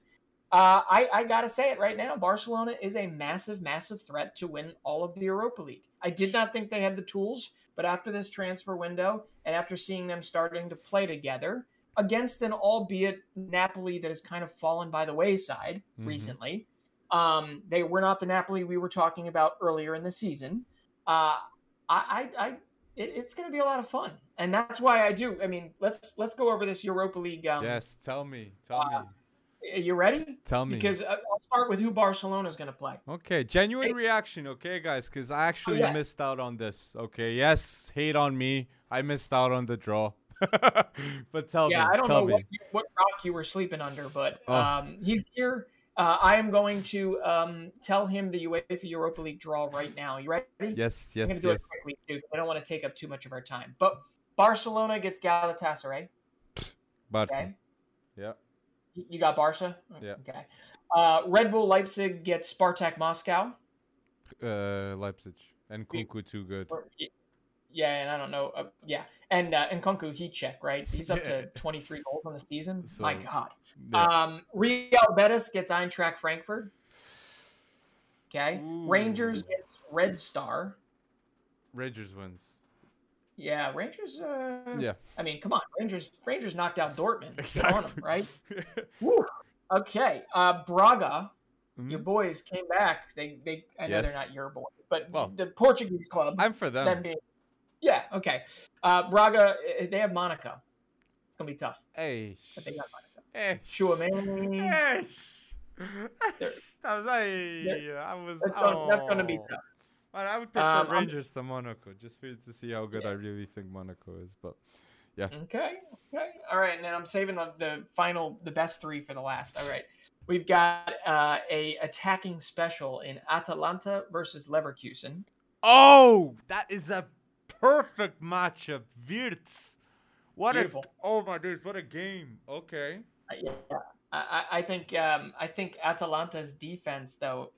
uh, I, I got to say it right now. Barcelona is a massive, massive threat to win all of the Europa League. I did not think they had the tools, but after this transfer window and after seeing them starting to play together against an albeit Napoli that has kind of fallen by the wayside mm-hmm. recently, um, they were not the Napoli we were talking about earlier in the season. Uh, I, I, I it, it's going to be a lot of fun, and that's why I do. I mean, let's let's go over this Europa League. Um, yes, tell me, tell uh, me. Are you ready? Tell me. Because uh, I'll start with who Barcelona is going to play. Okay, genuine hey. reaction, okay, guys, because I actually yes. missed out on this. Okay, yes, hate on me. I missed out on the draw. *laughs* but tell yeah, me. Yeah, I don't know what, what, rock you were sleeping under, but oh. um, he's here. Uh, I am going to um, tell him the UEFA Europa League draw right now. You ready? Yes, yes, I'm going to do yes. it quickly too. I don't want to take up too much of our time. But Barcelona gets Galatasaray. Barca. Okay. Yeah. You got Barca. Yeah. Okay. Uh, Red Bull Leipzig gets Spartak Moscow. Uh, Leipzig and Nkunku too good. Yeah, and I don't know. Uh, yeah, and uh, and Nkunku he check right. He's up to *laughs* 23 goals on the season. So, My God. Yeah. Um, Real Betis gets Eintracht Frankfurt. Okay. Ooh. Rangers gets Red Star. Rangers wins. Yeah, Rangers. Uh, yeah. I mean, come on, Rangers. Rangers knocked out Dortmund. Exactly. On them, right? *laughs* Woo. Okay. Uh, Braga. Mm-hmm. Your boys came back. They they. I know yes. they're not your boys, but well, the Portuguese club. I'm for them. them being, yeah. Okay. Uh, Braga. Eh, they have Monaco. It's gonna be tough. Hey. But they got Monaco. Hey. Tchouameni. Hey. *laughs* that was I. I was. That's, oh. that's gonna be tough. But I would prefer um, Rangers I'm, to Monaco just for to see how good yeah. I really think Monaco is. But yeah. Okay. Okay. All right. And then I'm saving the, the final, the best three for the last. All right. We've got uh, a attacking special in Atalanta versus Leverkusen. Oh, that is a perfect matchup. Wirtz. What Beautiful. a oh my days! What a game. Okay. Uh, yeah, I, I think um, I think Atalanta's defense though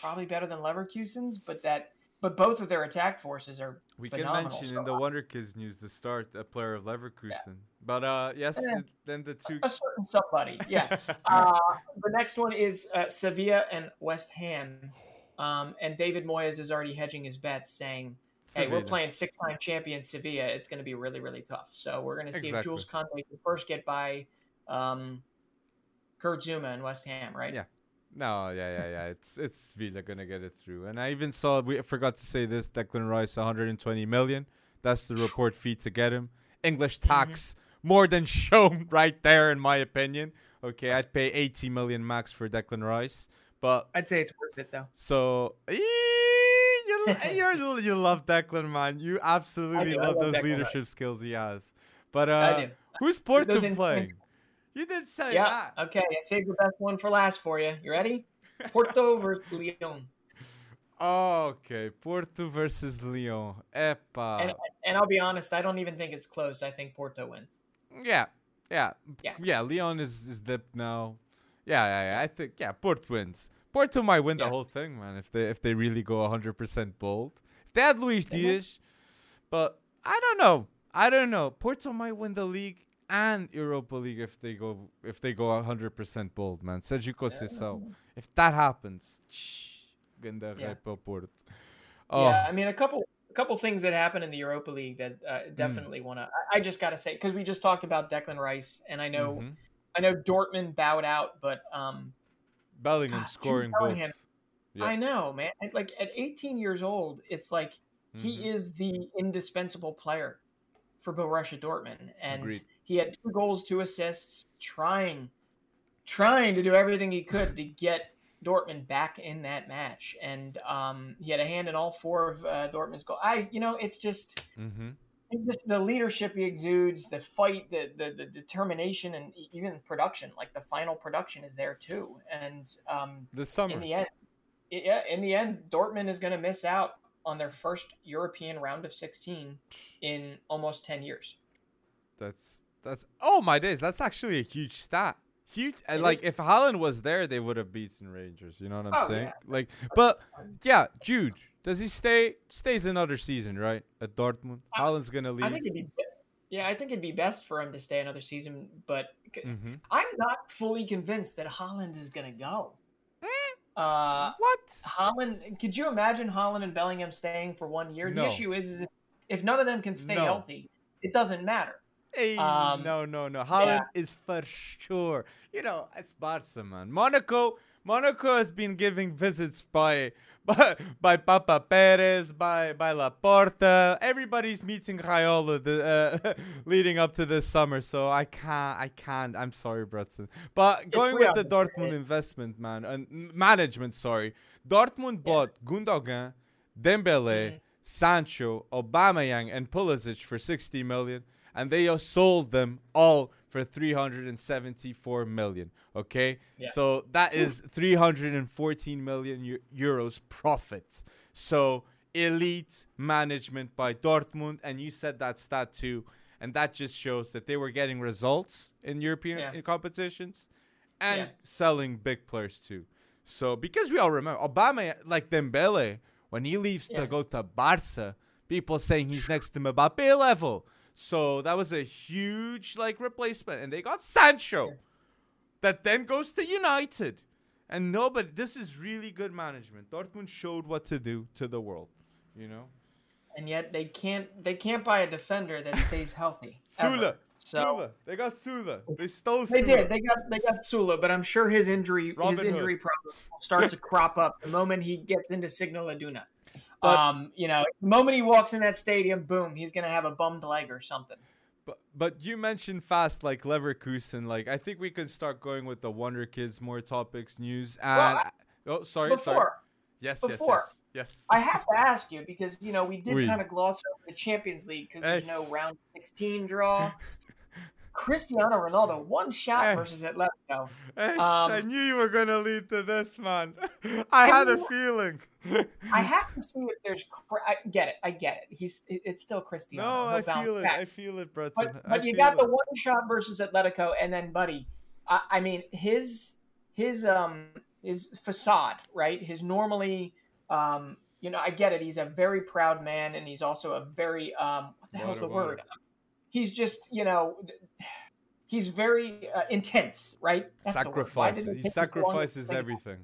probably better than Leverkusen's, but that but both of their attack forces are. We phenomenal. can mention So in the Wonder Kids news the start a player of Leverkusen, but uh yes, Yeah. then the two. a certain somebody, yeah. *laughs* uh, the next one is uh, Sevilla and West Ham, um, and David Moyes is already hedging his bets, saying, "Hey, we're playing six-time champion Sevilla. It's going to be really, really tough. So we're going to see if Jules Koundé can first get by um, Kurt Zouma and West Ham, right? Yeah. No, yeah, yeah, yeah. It's it's Villa gonna get it through. And I even saw we forgot to say this: Declan Rice, 120 million. That's the report fee to get him. English Mm-hmm. tax more than *laughs* shown right there, in my opinion. Okay, I'd pay 80 million max for Declan Rice, but I'd say it's worth it though. so eee, *laughs* you you're, love Declan, man. You absolutely do, love love those Declan leadership skills he has. But uh, who's Porto playing? You did say Yeah. that. Okay. I saved the best one for last for you. You ready? Porto *laughs* versus Lyon. Okay, Porto versus Lyon. Epa. And and I'll be honest, I don't even think it's close. I think Porto wins. yeah, yeah, Yeah. yeah. Lyon is is dipped now. Yeah, yeah, yeah. I think yeah, Porto wins. Porto might win the whole thing, man. If they if they really go 100% bold. If they had Luis They might. Diaz, but I don't know. I don't know. Porto might win the league and Europa League if they go if they go 100% bold, man. Sergio Conceição. If that happens, ganda Yeah. yeah. Porto. Oh, Yeah, I mean a couple a couple things that happened in the Europa League that uh, Hmm. definitely want to. I, I just got to say because we just talked about Declan Rice, and I know mhm. I know Dortmund bowed out, but um, Bellingham God, scoring both. Yeah. I know, man. Like at 18 years old, it's like Mhm. he is the indispensable player for Borussia Dortmund, and Agreed. he had two goals, two assists, trying, trying to do everything he could to get Dortmund back in that match, and um, he had a hand in all four of uh, Dortmund's goals. I, you know, it's just. Mm-hmm. Just the leadership he exudes, the fight, the, the the determination, and even production. Like the final production is there too. And um, This summer. in the end, yeah, in the end, Dortmund is going to miss out on their first European round of 16 in almost 10 years. that's that's oh my days. That's actually a huge stat. Huge. And It like is. if Haaland was there, they would have beaten Rangers. You know what I'm Oh, saying? yeah. Like, but yeah, Jude. Does he stay? Stays another season, right? At Dortmund. I- Haaland's gonna leave. I think it'd be, yeah, I think it'd be best for him to stay another season. But mm-hmm. I'm not fully convinced that Haaland is going to go. Uh, what? Haaland, could you imagine Haaland and Bellingham staying for one year? No. The issue is, is if, if none of them can stay No. healthy, it doesn't matter. Hey, Um, no, no, no. Haaland is for sure. You know, it's Barca, man. Monaco, Monaco has been giving visits by *laughs* by, by Papa Perez, by by Laporta. Everybody's meeting Raiola the, uh, *laughs* leading up to this summer. So I can't, I can't. I'm sorry, Bretson. But going with the. Dortmund investment, man, and management. Sorry, Dortmund bought Gundogan, Dembele, Mhm. Sancho, Aubameyang, and Pulisic for 60 million, and they sold them all for 374 million. Okay, Yeah. so that is 314 million eu- euros profit. So elite management by Dortmund, and you said that stat too, and that just shows that they were getting results in European Yeah. competitions, and Yeah. selling big players too. So because we all remember Obama, like Dembele, when he leaves to go to Barca, people saying he's next to Mbappe level. So that was a huge like replacement, and they got Sancho, that then goes to United, and nobody. This is really good management. Dortmund showed what to do to the world, you know. And yet they can't they can't buy a defender that stays healthy. *laughs* Süle, So Süle, they got Süle. They stole. they did. They got they got Süle, but I'm sure his injury Robin his Hood. injury problems will start to crop up the moment he gets into Signal Iduna. But- um, you know, the moment he walks in that stadium, boom, he's gonna have a bummed leg or something. But but you mentioned fast like Leverkusen. Like I think we could start going with the Wonder Kids more topics news and I- oh sorry Before sorry yes before, yes yes yes I have to ask you because you know we did Oui. kind of gloss over the Champions League because there's no round 16 draw. *laughs* Cristiano Ronaldo one shot versus Atletico. Um, I knew you were gonna lead to this, man. *laughs* I, had a feeling. I *laughs* have to see if there's. I get it. I get it. He's. It's still Cristiano. No, I feel it. Back. I feel it, Breton. But, but you got it. the one shot versus Atletico, and then, buddy. I, I mean, his his um his facade, right? His normally um you know, I get it. He's a very proud man, and he's also a very um, what the hell's the word? He's just you know, he's very uh, intense, right? Sacrifice. He sacrifices everything.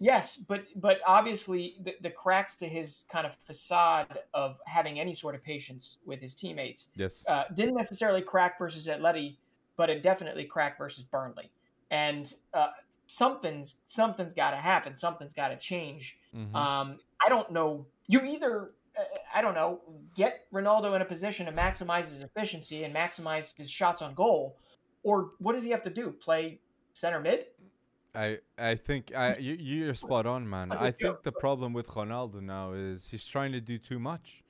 Yes, but but obviously the, the cracks to his kind of facade of having any sort of patience with his teammates. Yes, uh, didn't necessarily crack versus Atleti, but it definitely cracked versus Burnley. And uh, something's something's got to happen. Something's got to change. Mm-hmm. Um, I don't know. You either Uh, I don't know get Ronaldo in a position to maximize his efficiency and maximize his shots on goal, or what does he have to do? Play center mid? I I think I you you're spot on, man. I think the problem with Ronaldo now is he's trying to do too much.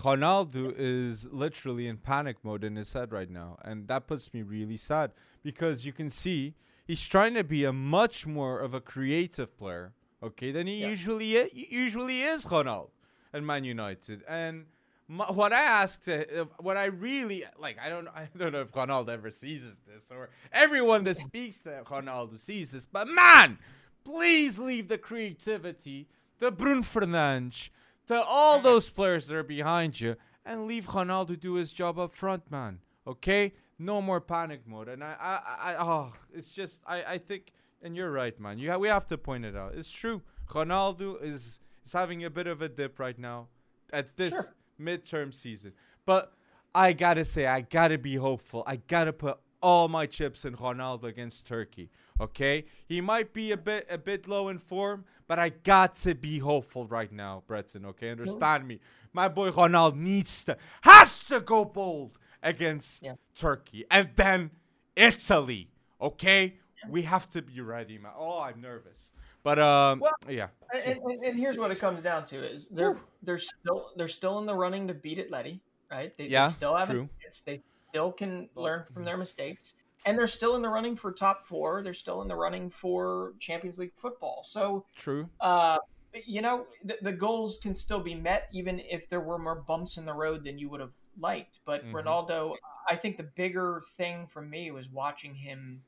Ronaldo is literally in panic mode in his head right now, and that puts me really sad because you can see he's trying to be a much more of a creative player, okay, than he yeah. usually usually is Ronaldo at Man United. And my, what I asked, uh, to, what I really like, I don't, *laughs* I don't know if Ronaldo ever sees this or everyone that speaks to Ronaldo sees this, but man, please leave the creativity to Bruno Fernandes, to all mm-hmm. those players that are behind you, and leave Ronaldo do his job up front, man. Okay, no more panic mode. And I, I, I oh, it's just, I, I think, and you're right, man. You ha- we have to point it out. It's true. Ronaldo is is having a bit of a dip right now at this sure. midterm season. But I gotta say, I gotta be hopeful. I gotta put all my chips in Ronaldo against Turkey. Okay, he might be a bit a bit low in form, but I got to be hopeful right now, Breton. Okay, understand me. My boy Ronaldo needs to has to go bold against yeah. Turkey and then Italy. Okay, yeah. we have to be ready, man. Oh, I'm nervous, but um, well, yeah. And, and, and, here's what it comes down to: is they're they're still they're still in the running to beat Atleti, right? They, yeah, they still have true. They still can learn from their mistakes, and they're still in the running for top four. They're still in the running for Champions League football. So true. Uh, you know, the, the goals can still be met, even if there were more bumps in the road than you would have liked. But mm-hmm. Ronaldo, I think the bigger thing for me was watching him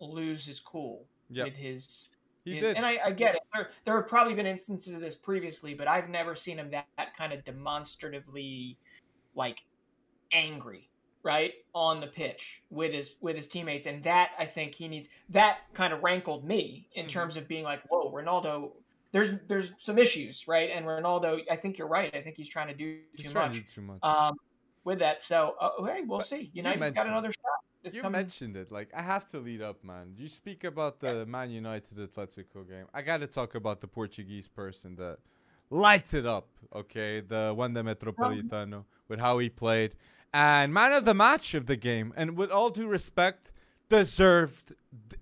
lose his cool yep. with his. He his, did. And I, I get it. There, there have probably been instances of this previously, but I've never seen him that, that kind of demonstratively, like, angry right on the pitch with his with his teammates and that i think he needs that kind of rankled me in mm-hmm. terms of being like whoa ronaldo there's there's some issues, right? And Ronaldo, I think you're right. I think he's trying to do he's too much. To do too much. Um, with that, so uh, hey, we'll but see. United got another shot. You coming. mentioned it. Like I have to lead up, man. You speak about the yeah. Man United Atletico game. I got to talk about the Portuguese person that lights it up. Okay, the Wanda Metropolitano um, with how he played and man of the match of the game. And with all due respect, deserved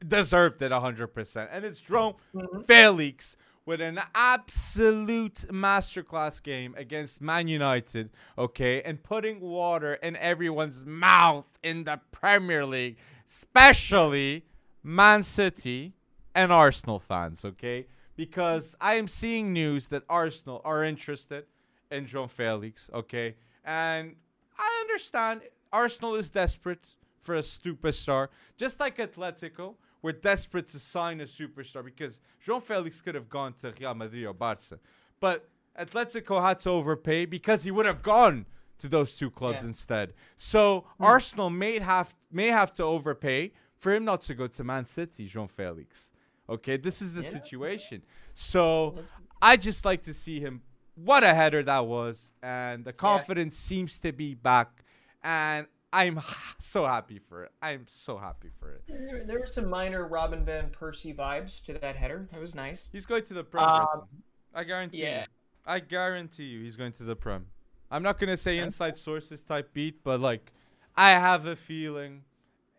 deserved it 100%. And it's João mm-hmm. Felix with an absolute masterclass game against Man United, okay, and putting water in everyone's mouth in the Premier League, especially Man City and Arsenal fans, okay? Because I am seeing news that Arsenal are interested in João Felix, okay? And I understand Arsenal is desperate for a superstar, just like Atletico we're desperate to sign a superstar because João Felix could have gone to Real Madrid or Barca. But Atletico had to overpay because he would have gone to those two clubs yeah. instead. So mm. Arsenal may have may have to overpay for him not to go to Man City, João Felix. Okay, this is the yeah. situation. So I just like to see him. What a header that was, and the confidence yeah. seems to be back. And I'm so happy for it. I'm so happy for it. There, there were some minor Robin van Persie vibes to that header. That was nice. He's going to the Prem. Um, I guarantee yeah. you. I guarantee you, he's going to the Prem. I'm not gonna say inside sources type beat, but like, I have a feeling,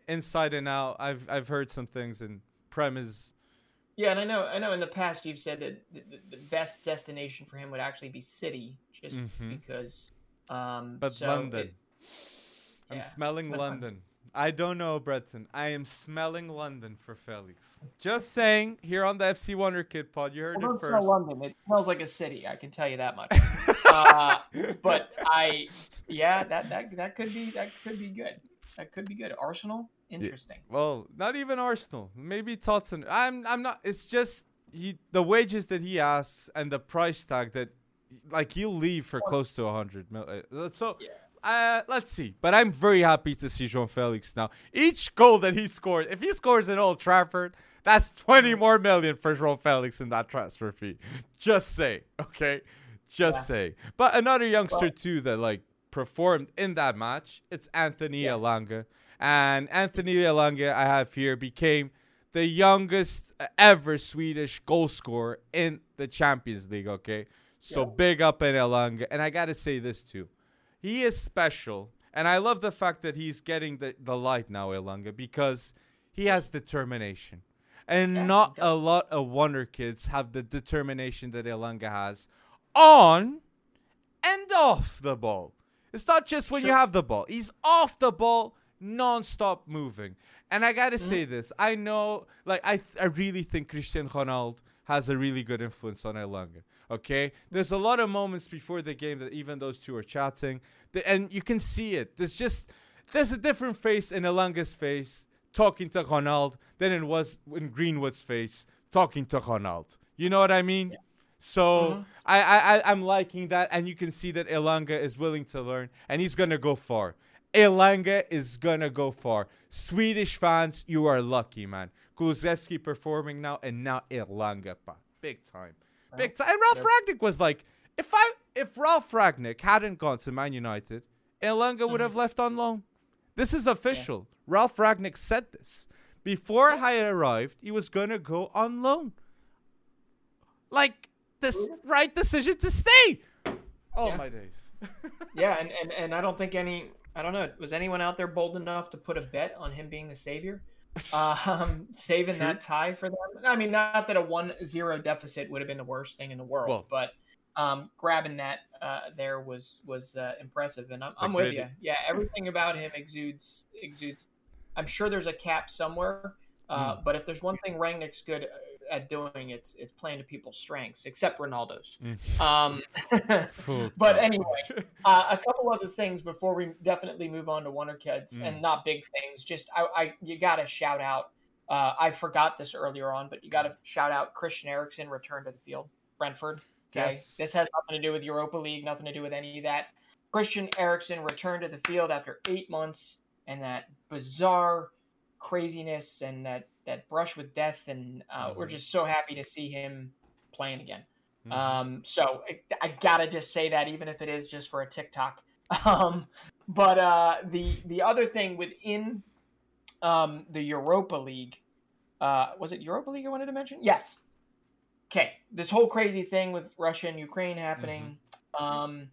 inside and out. I've I've heard some things, and Prem is. Yeah, and I know I know in the past you've said that the, the best destination for him would actually be City, just mm-hmm. because. Um, but so London. It, I'm yeah. smelling *laughs* London. I don't know, Breton. I am smelling London for Felix. Just saying, here on the FC Wonder Kid pod, you heard well, it first. London. It smells like a city. I can tell you that much. *laughs* uh, but I, yeah, that that that could be that could be good. That could be good. Arsenal, interesting. Yeah, well, not even Arsenal. Maybe Tottenham. I'm I'm not. It's just he the wages that he asks and the price tag that like he'll leave for close to a hundred million. Uh, so yeah. Uh, let's see. But I'm very happy to see João Felix now. Each goal that he scores, if he scores in Old Trafford, that's 20 more million for João Felix in that transfer fee. *laughs* Just say, okay? Just yeah. say. But another youngster well, too that like performed in that match, it's Anthony yeah. Elanga. And Anthony Elanga, I have here, became the youngest ever Swedish goal scorer in the Champions League, okay? So yeah. big up in Elanga. And I got to say this too. He is special. And I love the fact that he's getting the, the light now, Elanga, because he has determination. And yeah, not a lot of Wonder Kids have the determination that Elanga has on and off the ball. It's not just when sure. you have the ball. He's off the ball, non-stop moving. And I gotta mm-hmm. say this. I know, like, I, th- I really think Cristiano Ronaldo has a really good influence on Elanga. Okay, there's a lot of moments before the game that even those two are chatting, and you can see it. There's just there's a different face in Elanga's face talking to Ronald than it was in Greenwood's face talking to Ronald. You know what I mean? Yeah. So mm-hmm. I, I I'm liking that, and you can see that Elanga is willing to learn, and he's gonna go far. Elanga is gonna go far. Swedish fans, you are lucky, man. Kulusevski performing now, and now Elanga, big time. Big time. And Ralf Rangnick was like, if I if Ralph Rangnick hadn't gone to Man United, Elanga mm-hmm. would have left on loan. This is official. Yeah. Ralf Rangnick said this. Before I arrived, he was gonna go on loan. Like this right decision to stay. Oh yeah. my days. *laughs* yeah, and, and and I don't think any I don't know, was anyone out there bold enough to put a bet on him being the savior? *laughs* um, saving True. that tie for them. I mean, not that a 1-0 deficit would have been the worst thing in the world, well, but um, grabbing that uh, there was was uh, impressive, and I'm, I'm with you. Yeah, everything about him exudes exudes. I'm sure there's a cap somewhere, uh, mm. but if there's one thing Rangnick's good at doing, it's it's playing to people's strengths, except Ronaldo's. Mm. Um, *laughs* *laughs* but anyway, *laughs* uh, a couple other things before we definitely move on to Wonder Kids, mm. and not big things. Just I, I you got to shout out. Uh, I forgot this earlier on, but you got to shout out Christian Eriksen return to the field, Brentford. Okay, yes. this has nothing to do with Europa League, nothing to do with any of that. Christian Eriksen returned to the field after eight months, and that bizarre craziness and that that brush with death, and uh, mm-hmm. we're just so happy to see him playing again. Mm-hmm. Um, so I, I, gotta just say that, even if it is just for a TikTok. *laughs* Um, but uh, the the other thing within um, the Europa League, uh, was it Europa League I wanted to mention? Yes. Okay, this whole crazy thing with Russia and Ukraine happening. Mm-hmm. Um,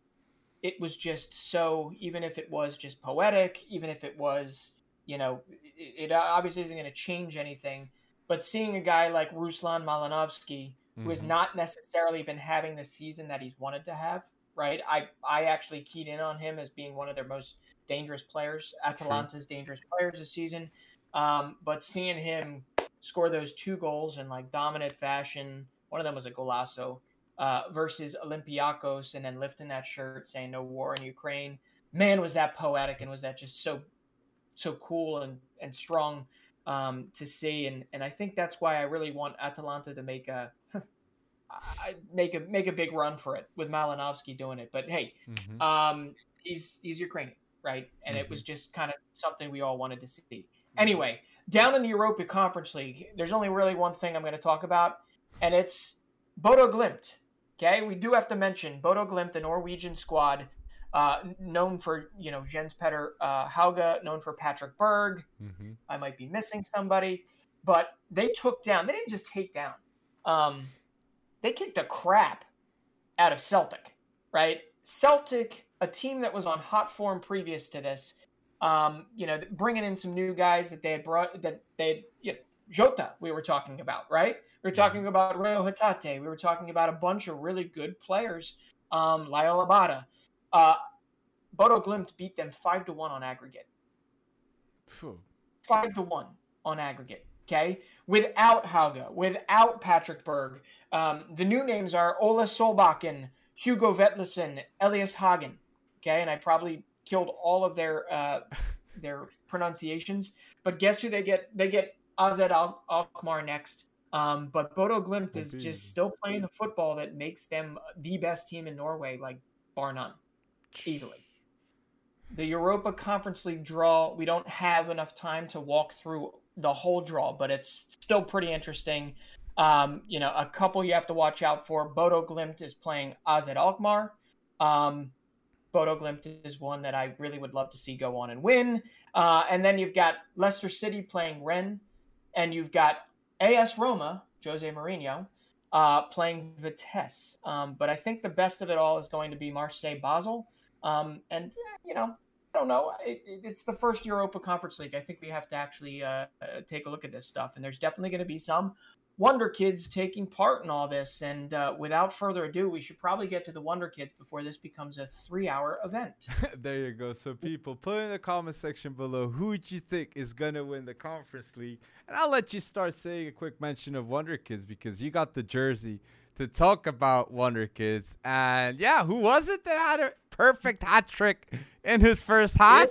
it was just so. Even if it was just poetic, even if it was you know, it, it obviously isn't going to change anything. But seeing a guy like Ruslan Malinovskyi, mm-hmm. who has mm-hmm. not necessarily been having the season that he's wanted to have, right? I I actually keyed in on him as being one of their most dangerous players, Atalanta's True. dangerous players this season. Um, but seeing him score those two goals in like dominant fashion, one of them was a golazo, uh, versus Olympiacos, and then lifting that shirt saying "No war in Ukraine." Man, was that poetic, and was that just so so cool and and strong um, to see, and and I think that's why I really want Atalanta to make a *laughs* make a make a big run for it with Malinovskyi doing it. But hey, mm-hmm. um, he's he's Ukrainian, right? And mm-hmm. it was mm-hmm. just kind of something we all wanted to see. Mm-hmm. Anyway, down in the Europa Conference League, there's only really one thing I'm going to talk about, and it's Bodø/Glimt. Okay, we do have to mention Bodø/Glimt, the Norwegian squad uh, known for you know Jens Petter uh, Hauge, known for Patrick Berg. Mm-hmm. I might be missing somebody, but they took down. They didn't just take down. Um, they kicked the crap out of Celtic, right? Celtic, a team that was on hot form previous to this. Um, you know, bringing in some new guys that they had brought that they had, you know, Jota, we were talking about, right? We were talking about Reo Hatate. We were talking about a bunch of really good players. Um, Liel Abada. Uh, Bodø/Glimt beat them five to one on aggregate. Five to one on aggregate. Okay, without Hauge, without Patrick Berg, um, the new names are Ola Solbakken, Hugo Vetlesen, Elias Hagen. Okay, and I probably killed all of their uh, *laughs* their pronunciations. But guess who they get? They get AZ Al- Alkmaar next. Um, but Bodø/Glimt is just still playing the football that makes them the best team in Norway, like bar none, easily. The Europa Conference League draw, we don't have enough time to walk through the whole draw, but it's still pretty interesting. Um, you know, a couple you have to watch out for. Bodø/Glimt is playing AZ Alkmaar. Um, Bodø/Glimt is one that I really would love to see go on and win. Uh, and then you've got Leicester City playing Rennes, and you've got AS Roma, Jose Mourinho, uh, playing Vitesse. Um, but I think the best of it all is going to be Marseille Basel. Um, and, eh, you know, I don't know. It, it, it's the first Europa Conference League. I think we have to actually uh, uh take a look at this stuff. And there's definitely going to be some Wonder Kids taking part in all this. And uh, without further ado, we should probably get to the Wonder Kids before this becomes a three hour event. *laughs* there you go. So, people, put in the comment section below who do you think is going to win the Conference League. And I'll let you start saying a quick mention of Wonder Kids because you got the jersey to talk about Wonder Kids. And yeah, who was it that had a perfect hat trick in his first half?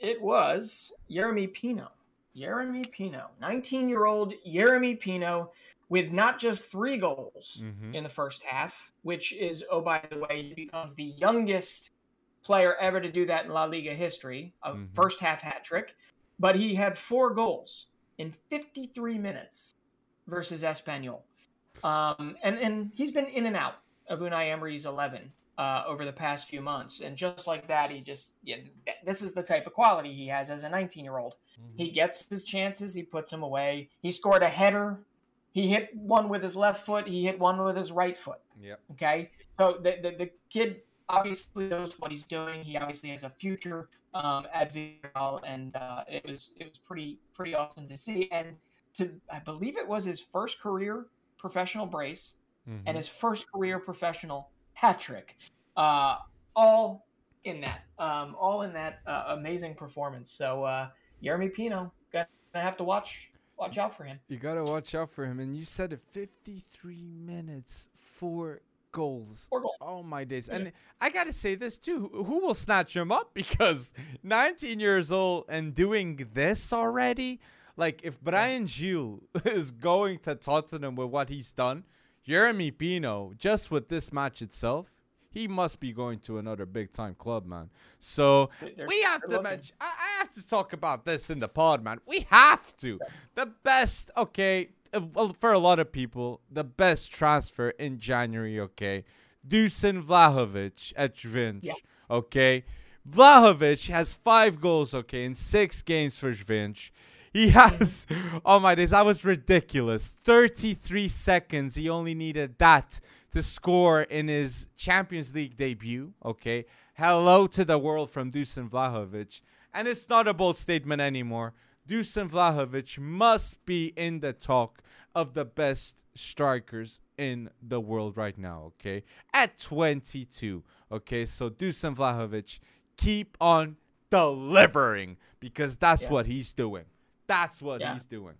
It, it was Jeremy Pino. Yeremy Pino, 19 year old Jeremy Pino, with not just three goals mm-hmm. in the first half, which is, oh, by the way, he becomes the youngest player ever to do that in La Liga history, a mm-hmm. first half hat trick, but he had four goals in 53 minutes versus Espanyol. Um, and, and he's been in and out of Unai Emery's 11 uh, over the past few months. And just like that, he just, yeah, this is the type of quality he has as a 19 year old. Mm-hmm. He gets his chances, he puts them away. He scored a header. He hit one with his left foot, he hit one with his right foot. Yeah. Okay. So the, the, the, kid obviously knows what he's doing. He obviously has a future um, at Villarreal, and uh, it was it was pretty pretty awesome to see. And to I believe it was his first career professional brace mm-hmm. and his first career professional hat trick. Uh, all in that, um, all in that uh, amazing performance. So uh, Yeremy Pino, gonna have to watch watch out for him. You gotta watch out for him. And you said it, 53 minutes, four goals. Four goals. Oh my days! Yeah. And I gotta say this too: who will snatch him up? *laughs* Because 19 years old and doing this already. Like if Bryan Gil *laughs* is going to Tottenham with what he's done, Yeremy Pino, just with this match itself, he must be going to another big time club, man. So they're, we have to mention. I, I, have to talk about this in the pod, man. We have to. The best, okay, well, for a lot of people, the best transfer in January, okay, Dusan Vlahovic at Juventus, yeah. okay. Vlahovic has five goals, okay, in six games for Juventus. He has, oh my days, that was ridiculous. 33 seconds. He only needed that to score in his Champions League debut. Okay. Hello to the world from Dusan Vlahovic. And it's not a bold statement anymore. Dusan Vlahovic must be in the talk of the best strikers in the world right now. Okay. At 22. Okay. So Dusan Vlahovic, keep on delivering because that's yeah. what he's doing. That's what yeah. he's doing.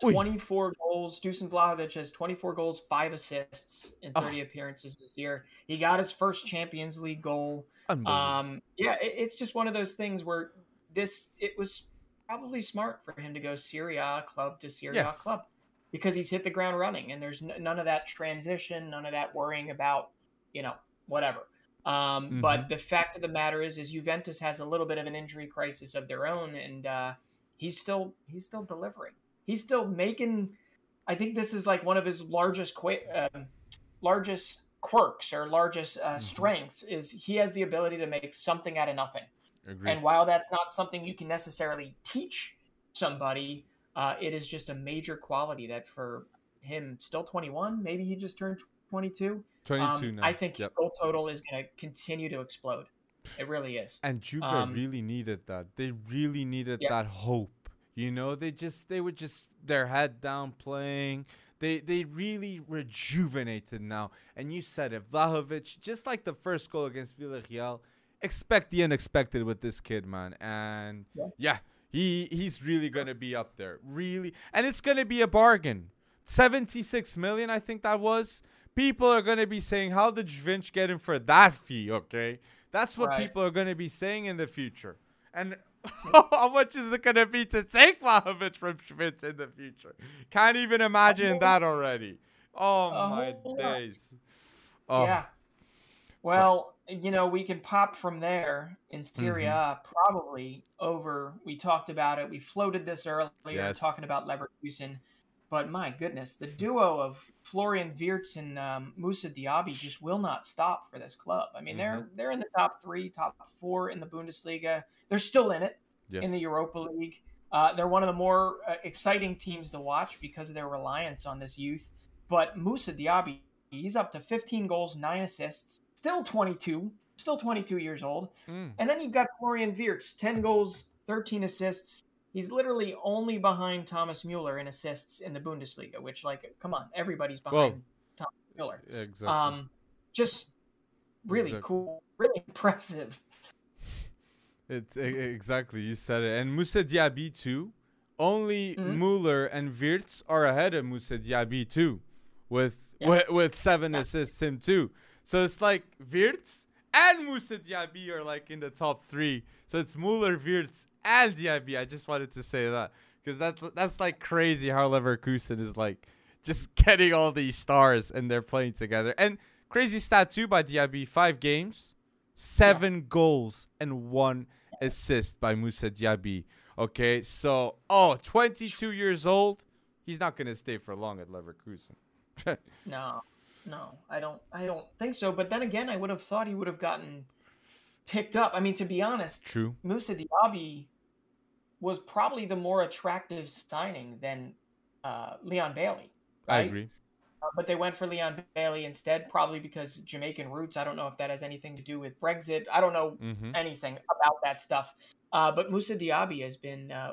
24 goals. Dusan Vlahovic has 24 goals, five assists in 30 oh. appearances this year. He got his first Champions League goal. Um, yeah, it, it's just one of those things where this it was probably smart for him to go Serie A club to Serie yes. A club because he's hit the ground running and there's n- none of that transition, none of that worrying about you know whatever. Um, mm-hmm. But the fact of the matter is, is Juventus has a little bit of an injury crisis of their own, and uh, he's still he's still delivering. He's still making. I think this is like one of his largest qu- um, largest quirks or largest uh, mm-hmm. strengths is he has the ability to make something out of nothing. Agreed. And while that's not something you can necessarily teach somebody, uh, it is just a major quality that for him, still 21, maybe he just turned 22. 22 um, now. I think yep. his goal total is going to continue to explode. It really is. And Juve um, really needed that. They really needed yeah. that hope. You know, they just they were just their head down playing. They they really rejuvenated now. And you said it, Vlahovic, just like the first goal against Villarreal, expect the unexpected with this kid, man. And yeah, yeah he he's really gonna be up there, really, and it's gonna be a bargain. Seventy six million, I think that was. People are gonna be saying, "How did Vince get him for that fee?" Okay, that's what right. people are gonna be saying in the future. And *laughs* how much is it gonna be to take Vlahovic from Schmidt in the future? Can't even imagine that already. Oh my days. Oh. Yeah. Well, you know, we can pop from there in Serie A, mm-hmm. probably over. We talked about it. We floated this earlier, yes. talking about Leverkusen. But my goodness, the duo of Florian Wirtz and um, Moussa Diaby just will not stop for this club. I mean, mm-hmm. they're they're in the top three, top four in the Bundesliga. They're still in it yes. in the Europa League. Uh, they're one of the more uh, exciting teams to watch because of their reliance on this youth. But Moussa Diaby, he's up to 15 goals, nine assists, still 22, still 22 years old. Mm. And then you've got Florian Wirtz, 10 goals, 13 assists, He's literally only behind Thomas Mueller in assists in the Bundesliga, which, like, come on, everybody's behind well, Thomas Mueller. Exactly. Um, just really exactly. cool, really impressive. It's exactly you said it, and Moussa Diaby too. Only mm-hmm. Mueller and Wirtz are ahead of Moussa Diaby too, with yeah. with, with seven yeah. assists him too. So it's like Wirtz and Moussa Diaby are like in the top three. So it's Mueller, Wirtz, and Diaby. I just wanted to say that because that's that's like crazy how Leverkusen is like just *laughs* getting all these stars and they're playing together. And crazy stat too by Diaby: five games, seven yeah. goals, and one assist by Moussa Diaby. Okay, so oh, 22 years old. He's not gonna stay for long at Leverkusen. *laughs* no, no, I don't. I don't think so. But then again, I would have thought he would have gotten picked up. I mean, to be honest, true. Moussa Diaby was probably the more attractive signing than uh, Leon Bailey. Right? I agree. Uh, but they went for Leon Bailey instead, probably because Jamaican roots. I don't know if that has anything to do with Brexit. I don't know mm-hmm. anything about that stuff. Uh, but Moussa Diaby has been. Uh,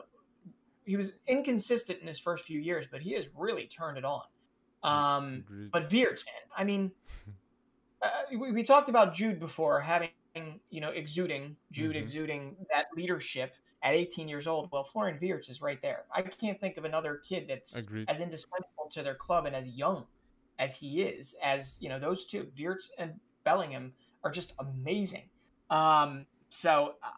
he was inconsistent in his first few years, but he has really turned it on. Um, but Wirtz, I mean, uh, we, we, talked about Jude before having, you know, exuding Jude mm-hmm. exuding that leadership at 18 years old. Well, Florian Wirtz is right there. I can't think of another kid that's Agreed. as indispensable to their club and as young as he is. As you know, those two, Wirtz and Bellingham, are just amazing. Um, so uh,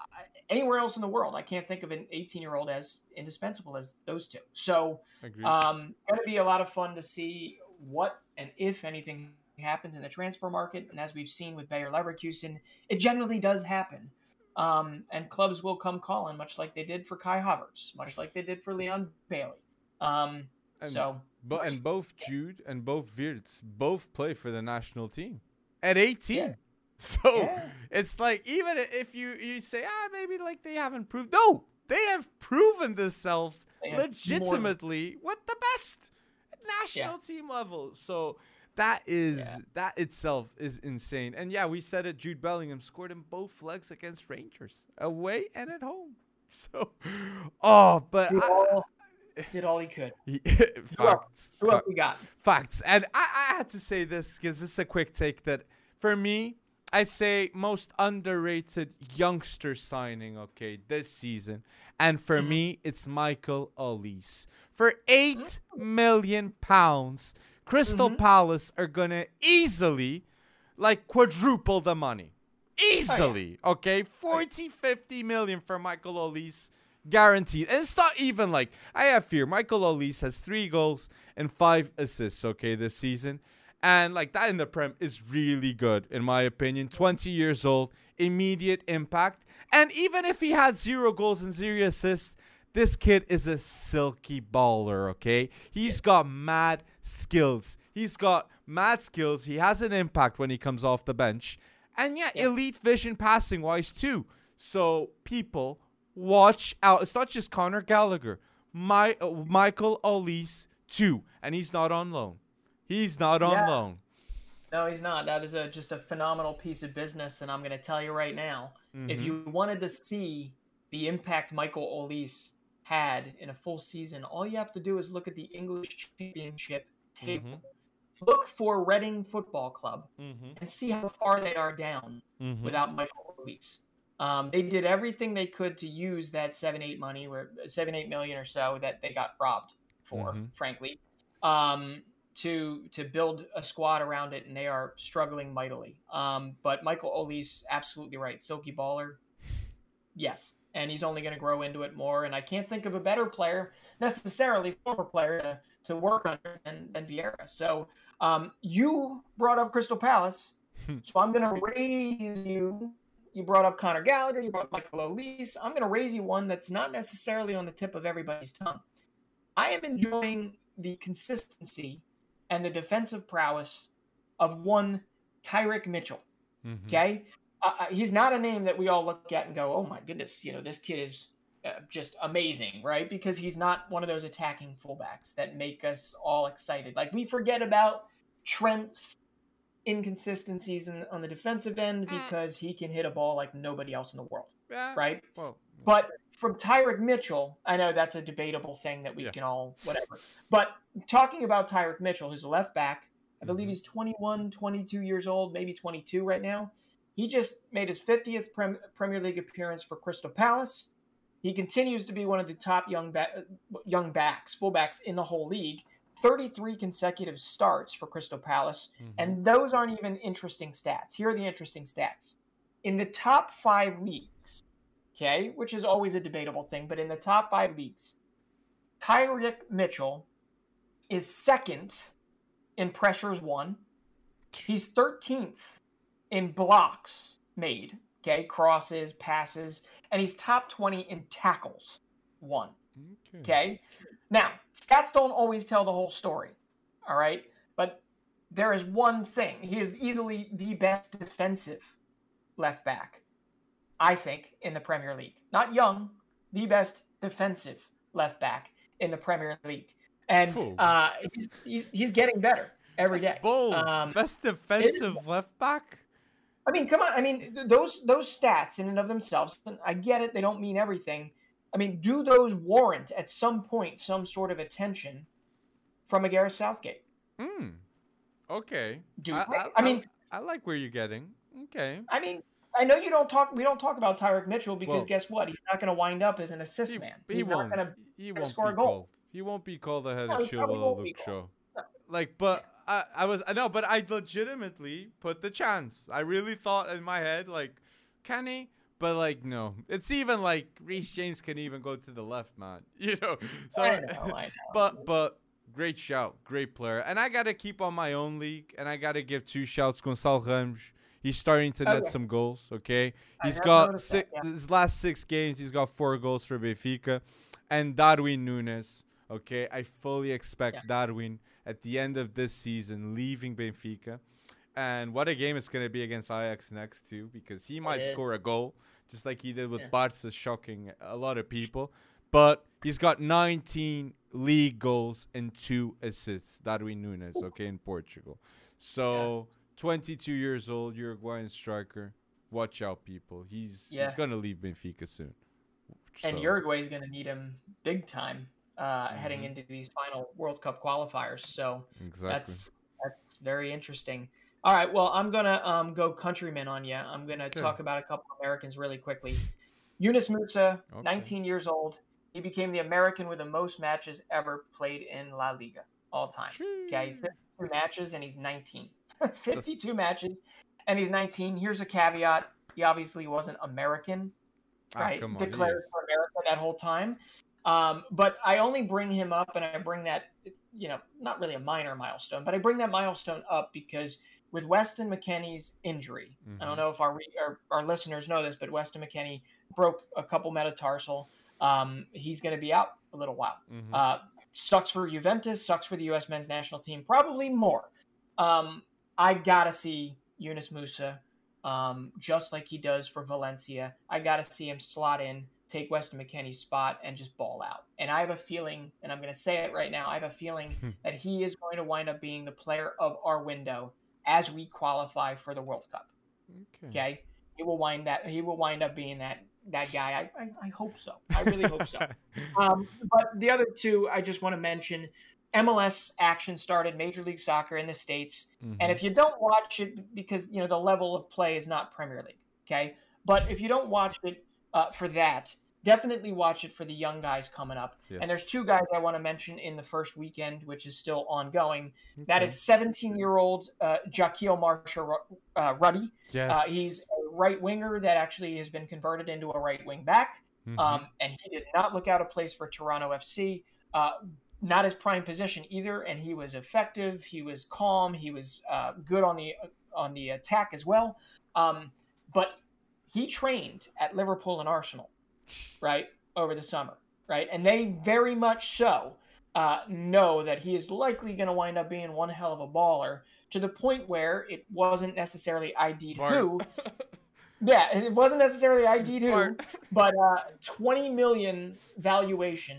anywhere else in the world, I can't think of an 18 year old as indispensable as those two. So, um, going to be a lot of fun to see what and if anything happens in the transfer market. And as we've seen with Bayer Leverkusen, it generally does happen. Um, and clubs will come calling, much like they did for Kai Havertz, much like they did for Leon Bailey. Um, and, so, but and both Jude and both Wirtz both play for the national team at 18. Yeah. So yeah. it's like even if you you say ah maybe like they haven't proved no they have proven themselves legitimately more. with the best national yeah. team level. So that is yeah. that itself is insane. And yeah, we said it. Jude Bellingham scored in both legs against Rangers, away and at home. *laughs* So, oh, but did, I, all, did all he could. facts. *laughs* Who else we got? Facts. And I, I had to say this because this is a quick take that for me, I say most underrated youngster signing, okay, this season. And for mm-hmm. me, it's Michael Olise. For eight mm-hmm. million pounds, Crystal mm-hmm. Palace are gonna easily like quadruple the money. Easily. Oh, yeah. Okay? 40, 50 million for Michael Olise guaranteed. And it's not even like I have fear. Michael Olise has three goals and five assists, okay, this season. And like that in the Prem is really good, in my opinion. 20 years old, immediate impact. And even if he had zero goals and zero assists, this kid is a silky baller, okay? He's got mad skills. He's got mad skills. He has an impact when he comes off the bench. And yeah, yeah. elite vision passing wise too. So people, watch out. It's not just Conor Gallagher. My uh, Michael Olise too, and he's not on loan. He's not on yeah. loan. No, he's not. That is a just a phenomenal piece of business, and I'm going to tell you right now. Mm-hmm. If you wanted to see the impact Michael Olise had in a full season, all you have to do is look at the English Championship table. Mm-hmm. Look for Reading Football Club mm-hmm. and see how far they are down mm-hmm. without Michael Olise. Um, they did everything they could to use that seven eight money, or seven eight million or so that they got robbed for, mm-hmm. frankly, um, to to build a squad around it, and they are struggling mightily. Um, but Michael Olise, absolutely right, silky baller, yes, and he's only going to grow into it more. And I can't think of a better player necessarily, former player to, to work under than, than Vieira. So um, you brought up Crystal Palace, so I'm going to raise you you brought up Conor Gallagher, you brought Michael Olise. I'm going to raise you one that's not necessarily on the tip of everybody's tongue. I am enjoying the consistency and the defensive prowess of one Tyrick Mitchell. Mm-hmm. Okay. Uh, uh, he's not a name that we all look at and go, oh my goodness, you know, this kid is uh, just amazing, right? Because he's not one of those attacking fullbacks that make us all excited. Like we forget about Trent's inconsistencies in, on the defensive end mm. because he can hit a ball like nobody else in the world, yeah. right? Well, but from Tyrick Mitchell, I know that's a debatable thing that we yeah. can all whatever. But talking about Tyrick Mitchell, who's a left back, I believe mm-hmm. he's 21, 22 years old, maybe 22 right now. He just made his 50th Premier League appearance for Crystal Palace. He continues to be one of the top young ba- young backs, fullbacks in the whole league. 33 consecutive starts for Crystal Palace, mm-hmm. and those aren't even interesting stats. Here are the interesting stats. In the top five leagues, okay, which is always a debatable thing, but in the top five leagues, Tyrick Mitchell is second in pressures won. He's 13th in blocks made, okay, crosses, passes, and he's top 20 in tackles won. Okay. okay. Now, stats don't always tell the whole story. All right. But there is one thing. He is easily the best defensive left back, I think, in the Premier League. Not young, the best defensive left back in the Premier League. And uh, he's, he's, he's, getting better every That's day. Bold. Um, best defensive left back? I mean, come on. I mean, those those stats in and of themselves, I get it. They don't mean everything. I mean, do those warrant at some point some sort of attention from a Gareth Southgate? Hmm. Okay. Do I, I, I mean, I, like where you're getting. Okay. I mean, I know you don't talk. We don't talk about Tyrick Mitchell because well, guess what? He's not going to wind up as an assist he, man. He's he not going to. He won't score a goal. Called. He won't be called ahead no, of Chilwell Luke Shaw. Like, but I, I was I know, but I legitimately put the chance. I really thought in my head, like, can he? But like no, it's even like Reece James can even go to the left, man. *laughs* You know. So, I know, I know. *laughs* but but great shout, great player, and I gotta keep on my own league, and I gotta give two shouts. Gonçalo Ramos, he's starting to net some goals. Okay, he's got six, that, yeah. his last six games, he's got four goals for Benfica, and Darwin Núñez. Okay, I fully expect yeah. Darwin at the end of this season leaving Benfica. And what a game it's going to be against Ajax next, too, because he might yeah. score a goal just like he did with yeah. Barca, shocking a lot of people. But he's got 19 league goals and two assists. Darwin Núñez, okay, in Portugal. So. 22 years old, Uruguayan striker. Watch out, people. He's yeah. he's gonna leave Benfica soon. So. And Uruguay is gonna need him big time uh, mm-hmm. heading into these final World Cup qualifiers. So exactly. that's that's very interesting. All right. Well, I'm gonna um, go countryman on you. I'm gonna Good. talk about a couple Americans really quickly. Yunus Musah, okay. 19 years old. He became the American with the most matches ever played in La Liga all time. Jeez. Okay, 52 matches and he's 19. *laughs* 52 matches and he's 19. Here's a caveat: he obviously wasn't American, ah, right? On, Declared for America that whole time. Um, but I only bring him up, and I bring that, you know, not really a minor milestone, but I bring that milestone up because with Weston McKennie's injury. Mm-hmm. I don't mm-hmm. know if our, our, our listeners know this, but Weston McKennie broke a couple metatarsal. Um, he's going to be out a little while. Mm-hmm. Uh, sucks for Juventus, sucks for the U.S. men's national team, probably more. Um, I gotta see Yunus Musah, um, just like he does for Valencia. I gotta see him slot in, take Weston McKennie's spot, and just ball out. And I have a feeling, and I'm to say it right now, I have a feeling hmm. that he is going to wind up being the player of our window as we qualify for the World Cup. Okay. okay? He will wind that he will wind up being that that guy. I, I, I hope so. I really hope so. *laughs* Um, but the other two I just want to mention MLS action started Major League Soccer in the States. Mm-hmm. And if you don't watch it because you know the level of play is not Premier League, okay? But if you don't watch it uh, for that, definitely watch it for the young guys coming up. Yes. And there's two guys I want to mention in the first weekend, which is still ongoing. Okay. That is 17 year old uh, Jahkeele Marshall uh, Rutty. Yes. Uh, he's a right winger that actually has been converted into a right wing back. Mm-hmm. Um, and he did not look out of place for Toronto FC. Uh, not his prime position either, and he was effective. He was calm. He was uh, good on the on the attack as well. Um, but he trained at Liverpool and Arsenal, right over the summer, right, and they very much so uh, know that he is likely going to wind up being one hell of a baller to the point where it wasn't necessarily ID'd who. *laughs* yeah, it wasn't necessarily ID'd who, but uh, 20 million valuation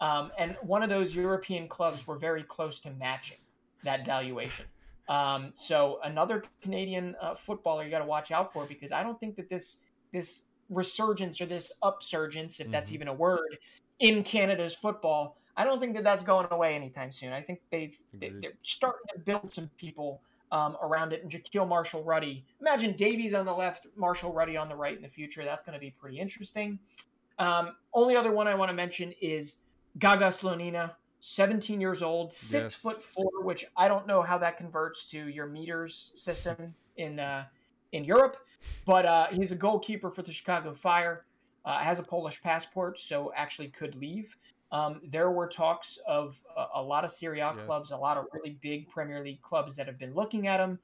um, and one of those European clubs were very close to matching that valuation. Um, so another Canadian uh, footballer you got to watch out for because I don't think that this this resurgence or this upsurgence, if that's mm-hmm. even a word, in Canada's football, I don't think that that's going away anytime soon. I think they've they, are starting to build some people um, around it. And Jahkeele Marshall Rutty, imagine Davies on the left, Marshall Rutty on the right in the future. That's going to be pretty interesting. Um, only other one I want to mention is Gaga Slonina, 17 years old, six yes. foot four, which I don't know how that converts to your meters system in uh, in Europe, but uh, he's a goalkeeper for the Chicago Fire. Uh, has a Polish passport, so actually could leave. Um, there were talks of a, a lot of Serie A yes. clubs, a lot of really big Premier League clubs that have been looking at him.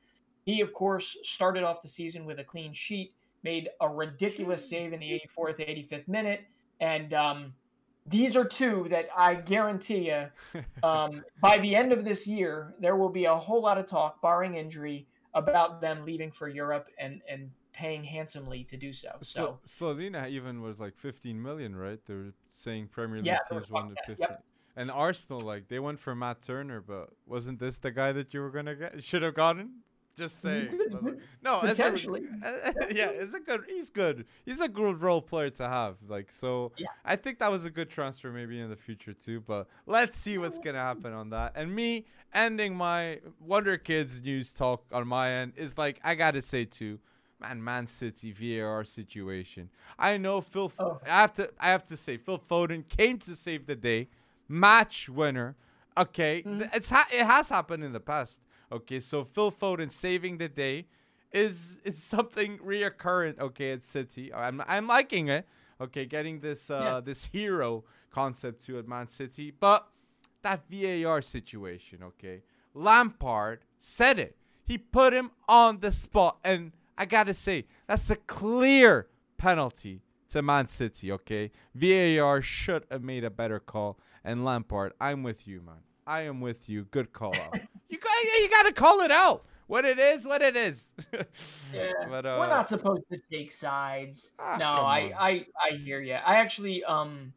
He, of course, started off the season with a clean sheet, made a ridiculous save in the 84th, 85th minute, and um, these are two that I guarantee you, um, *laughs* by the end of this year, there will be a whole lot of talk, barring injury, about them leaving for Europe and and paying handsomely to do so. So Slonina even was like 15 million, right? They were saying Premier League yeah, teams wanted 15. Yep. And Arsenal, like they went for Matt Turner, but wasn't this the guy that you were gonna get? Should have gotten. Just saying. *laughs* no, potentially. A, *laughs* yeah, it's a good. He's good. He's a good role player to have. Like so, yeah. I think that was a good transfer maybe in the future too. But let's see what's gonna happen on that. And me ending my Wonder Kids news talk on my end is like I gotta say too, man, Man City VAR situation. I know Phil. Oh. I have to. I have to say Phil Foden came to save the day, match winner. Okay, mm-hmm. it's ha- it has happened in the past. Okay, so Phil Foden saving the day is is *laughs* something reoccurrent. Okay, at City, I'm I'm liking it. Okay, getting this uh yeah. this hero concept to at Man City, but that VAR situation. Okay, Lampard said it. He put him on the spot, and I gotta say that's a clear penalty to Man City. Okay, VAR should have made a better call. And Lampard, I'm with you, man. I am with you. Good call *laughs* out. You got you got to call it out. What it is, what it is. *laughs* yeah, but, uh, we're not supposed to take sides. Ah, no, I, I I hear you. I actually um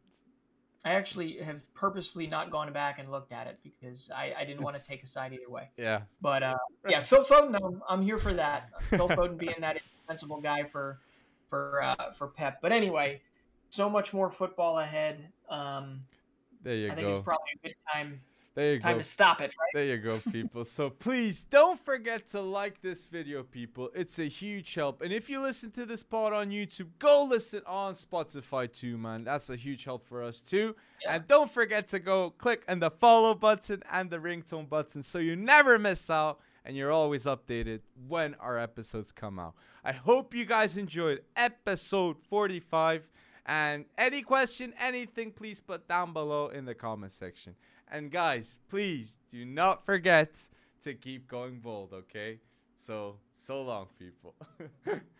I actually have purposefully not gone back and looked at it because I, I didn't want to take a side either way. Yeah. But uh, *laughs* yeah, Phil Foden, I'm, I'm here for that. Phil Foden being that indispensable guy for for uh, for Pep. But anyway, so much more football ahead. Um, there you I go. I think it's probably a good time there you Time go. to stop it, right? There you go, people. so please don't forget to like this video, people. It's a huge help. And if you listen to this part on YouTube, go listen on Spotify too, man. That's a huge help for us too. Yeah. And don't forget to go click on the follow button and the ringtone button so you never miss out and you're always updated when our episodes come out. I hope you guys enjoyed episode 45. And any question, anything, please put down below in the comment section. And guys, please do not forget to keep going bold, okay? So, so long, people. *laughs*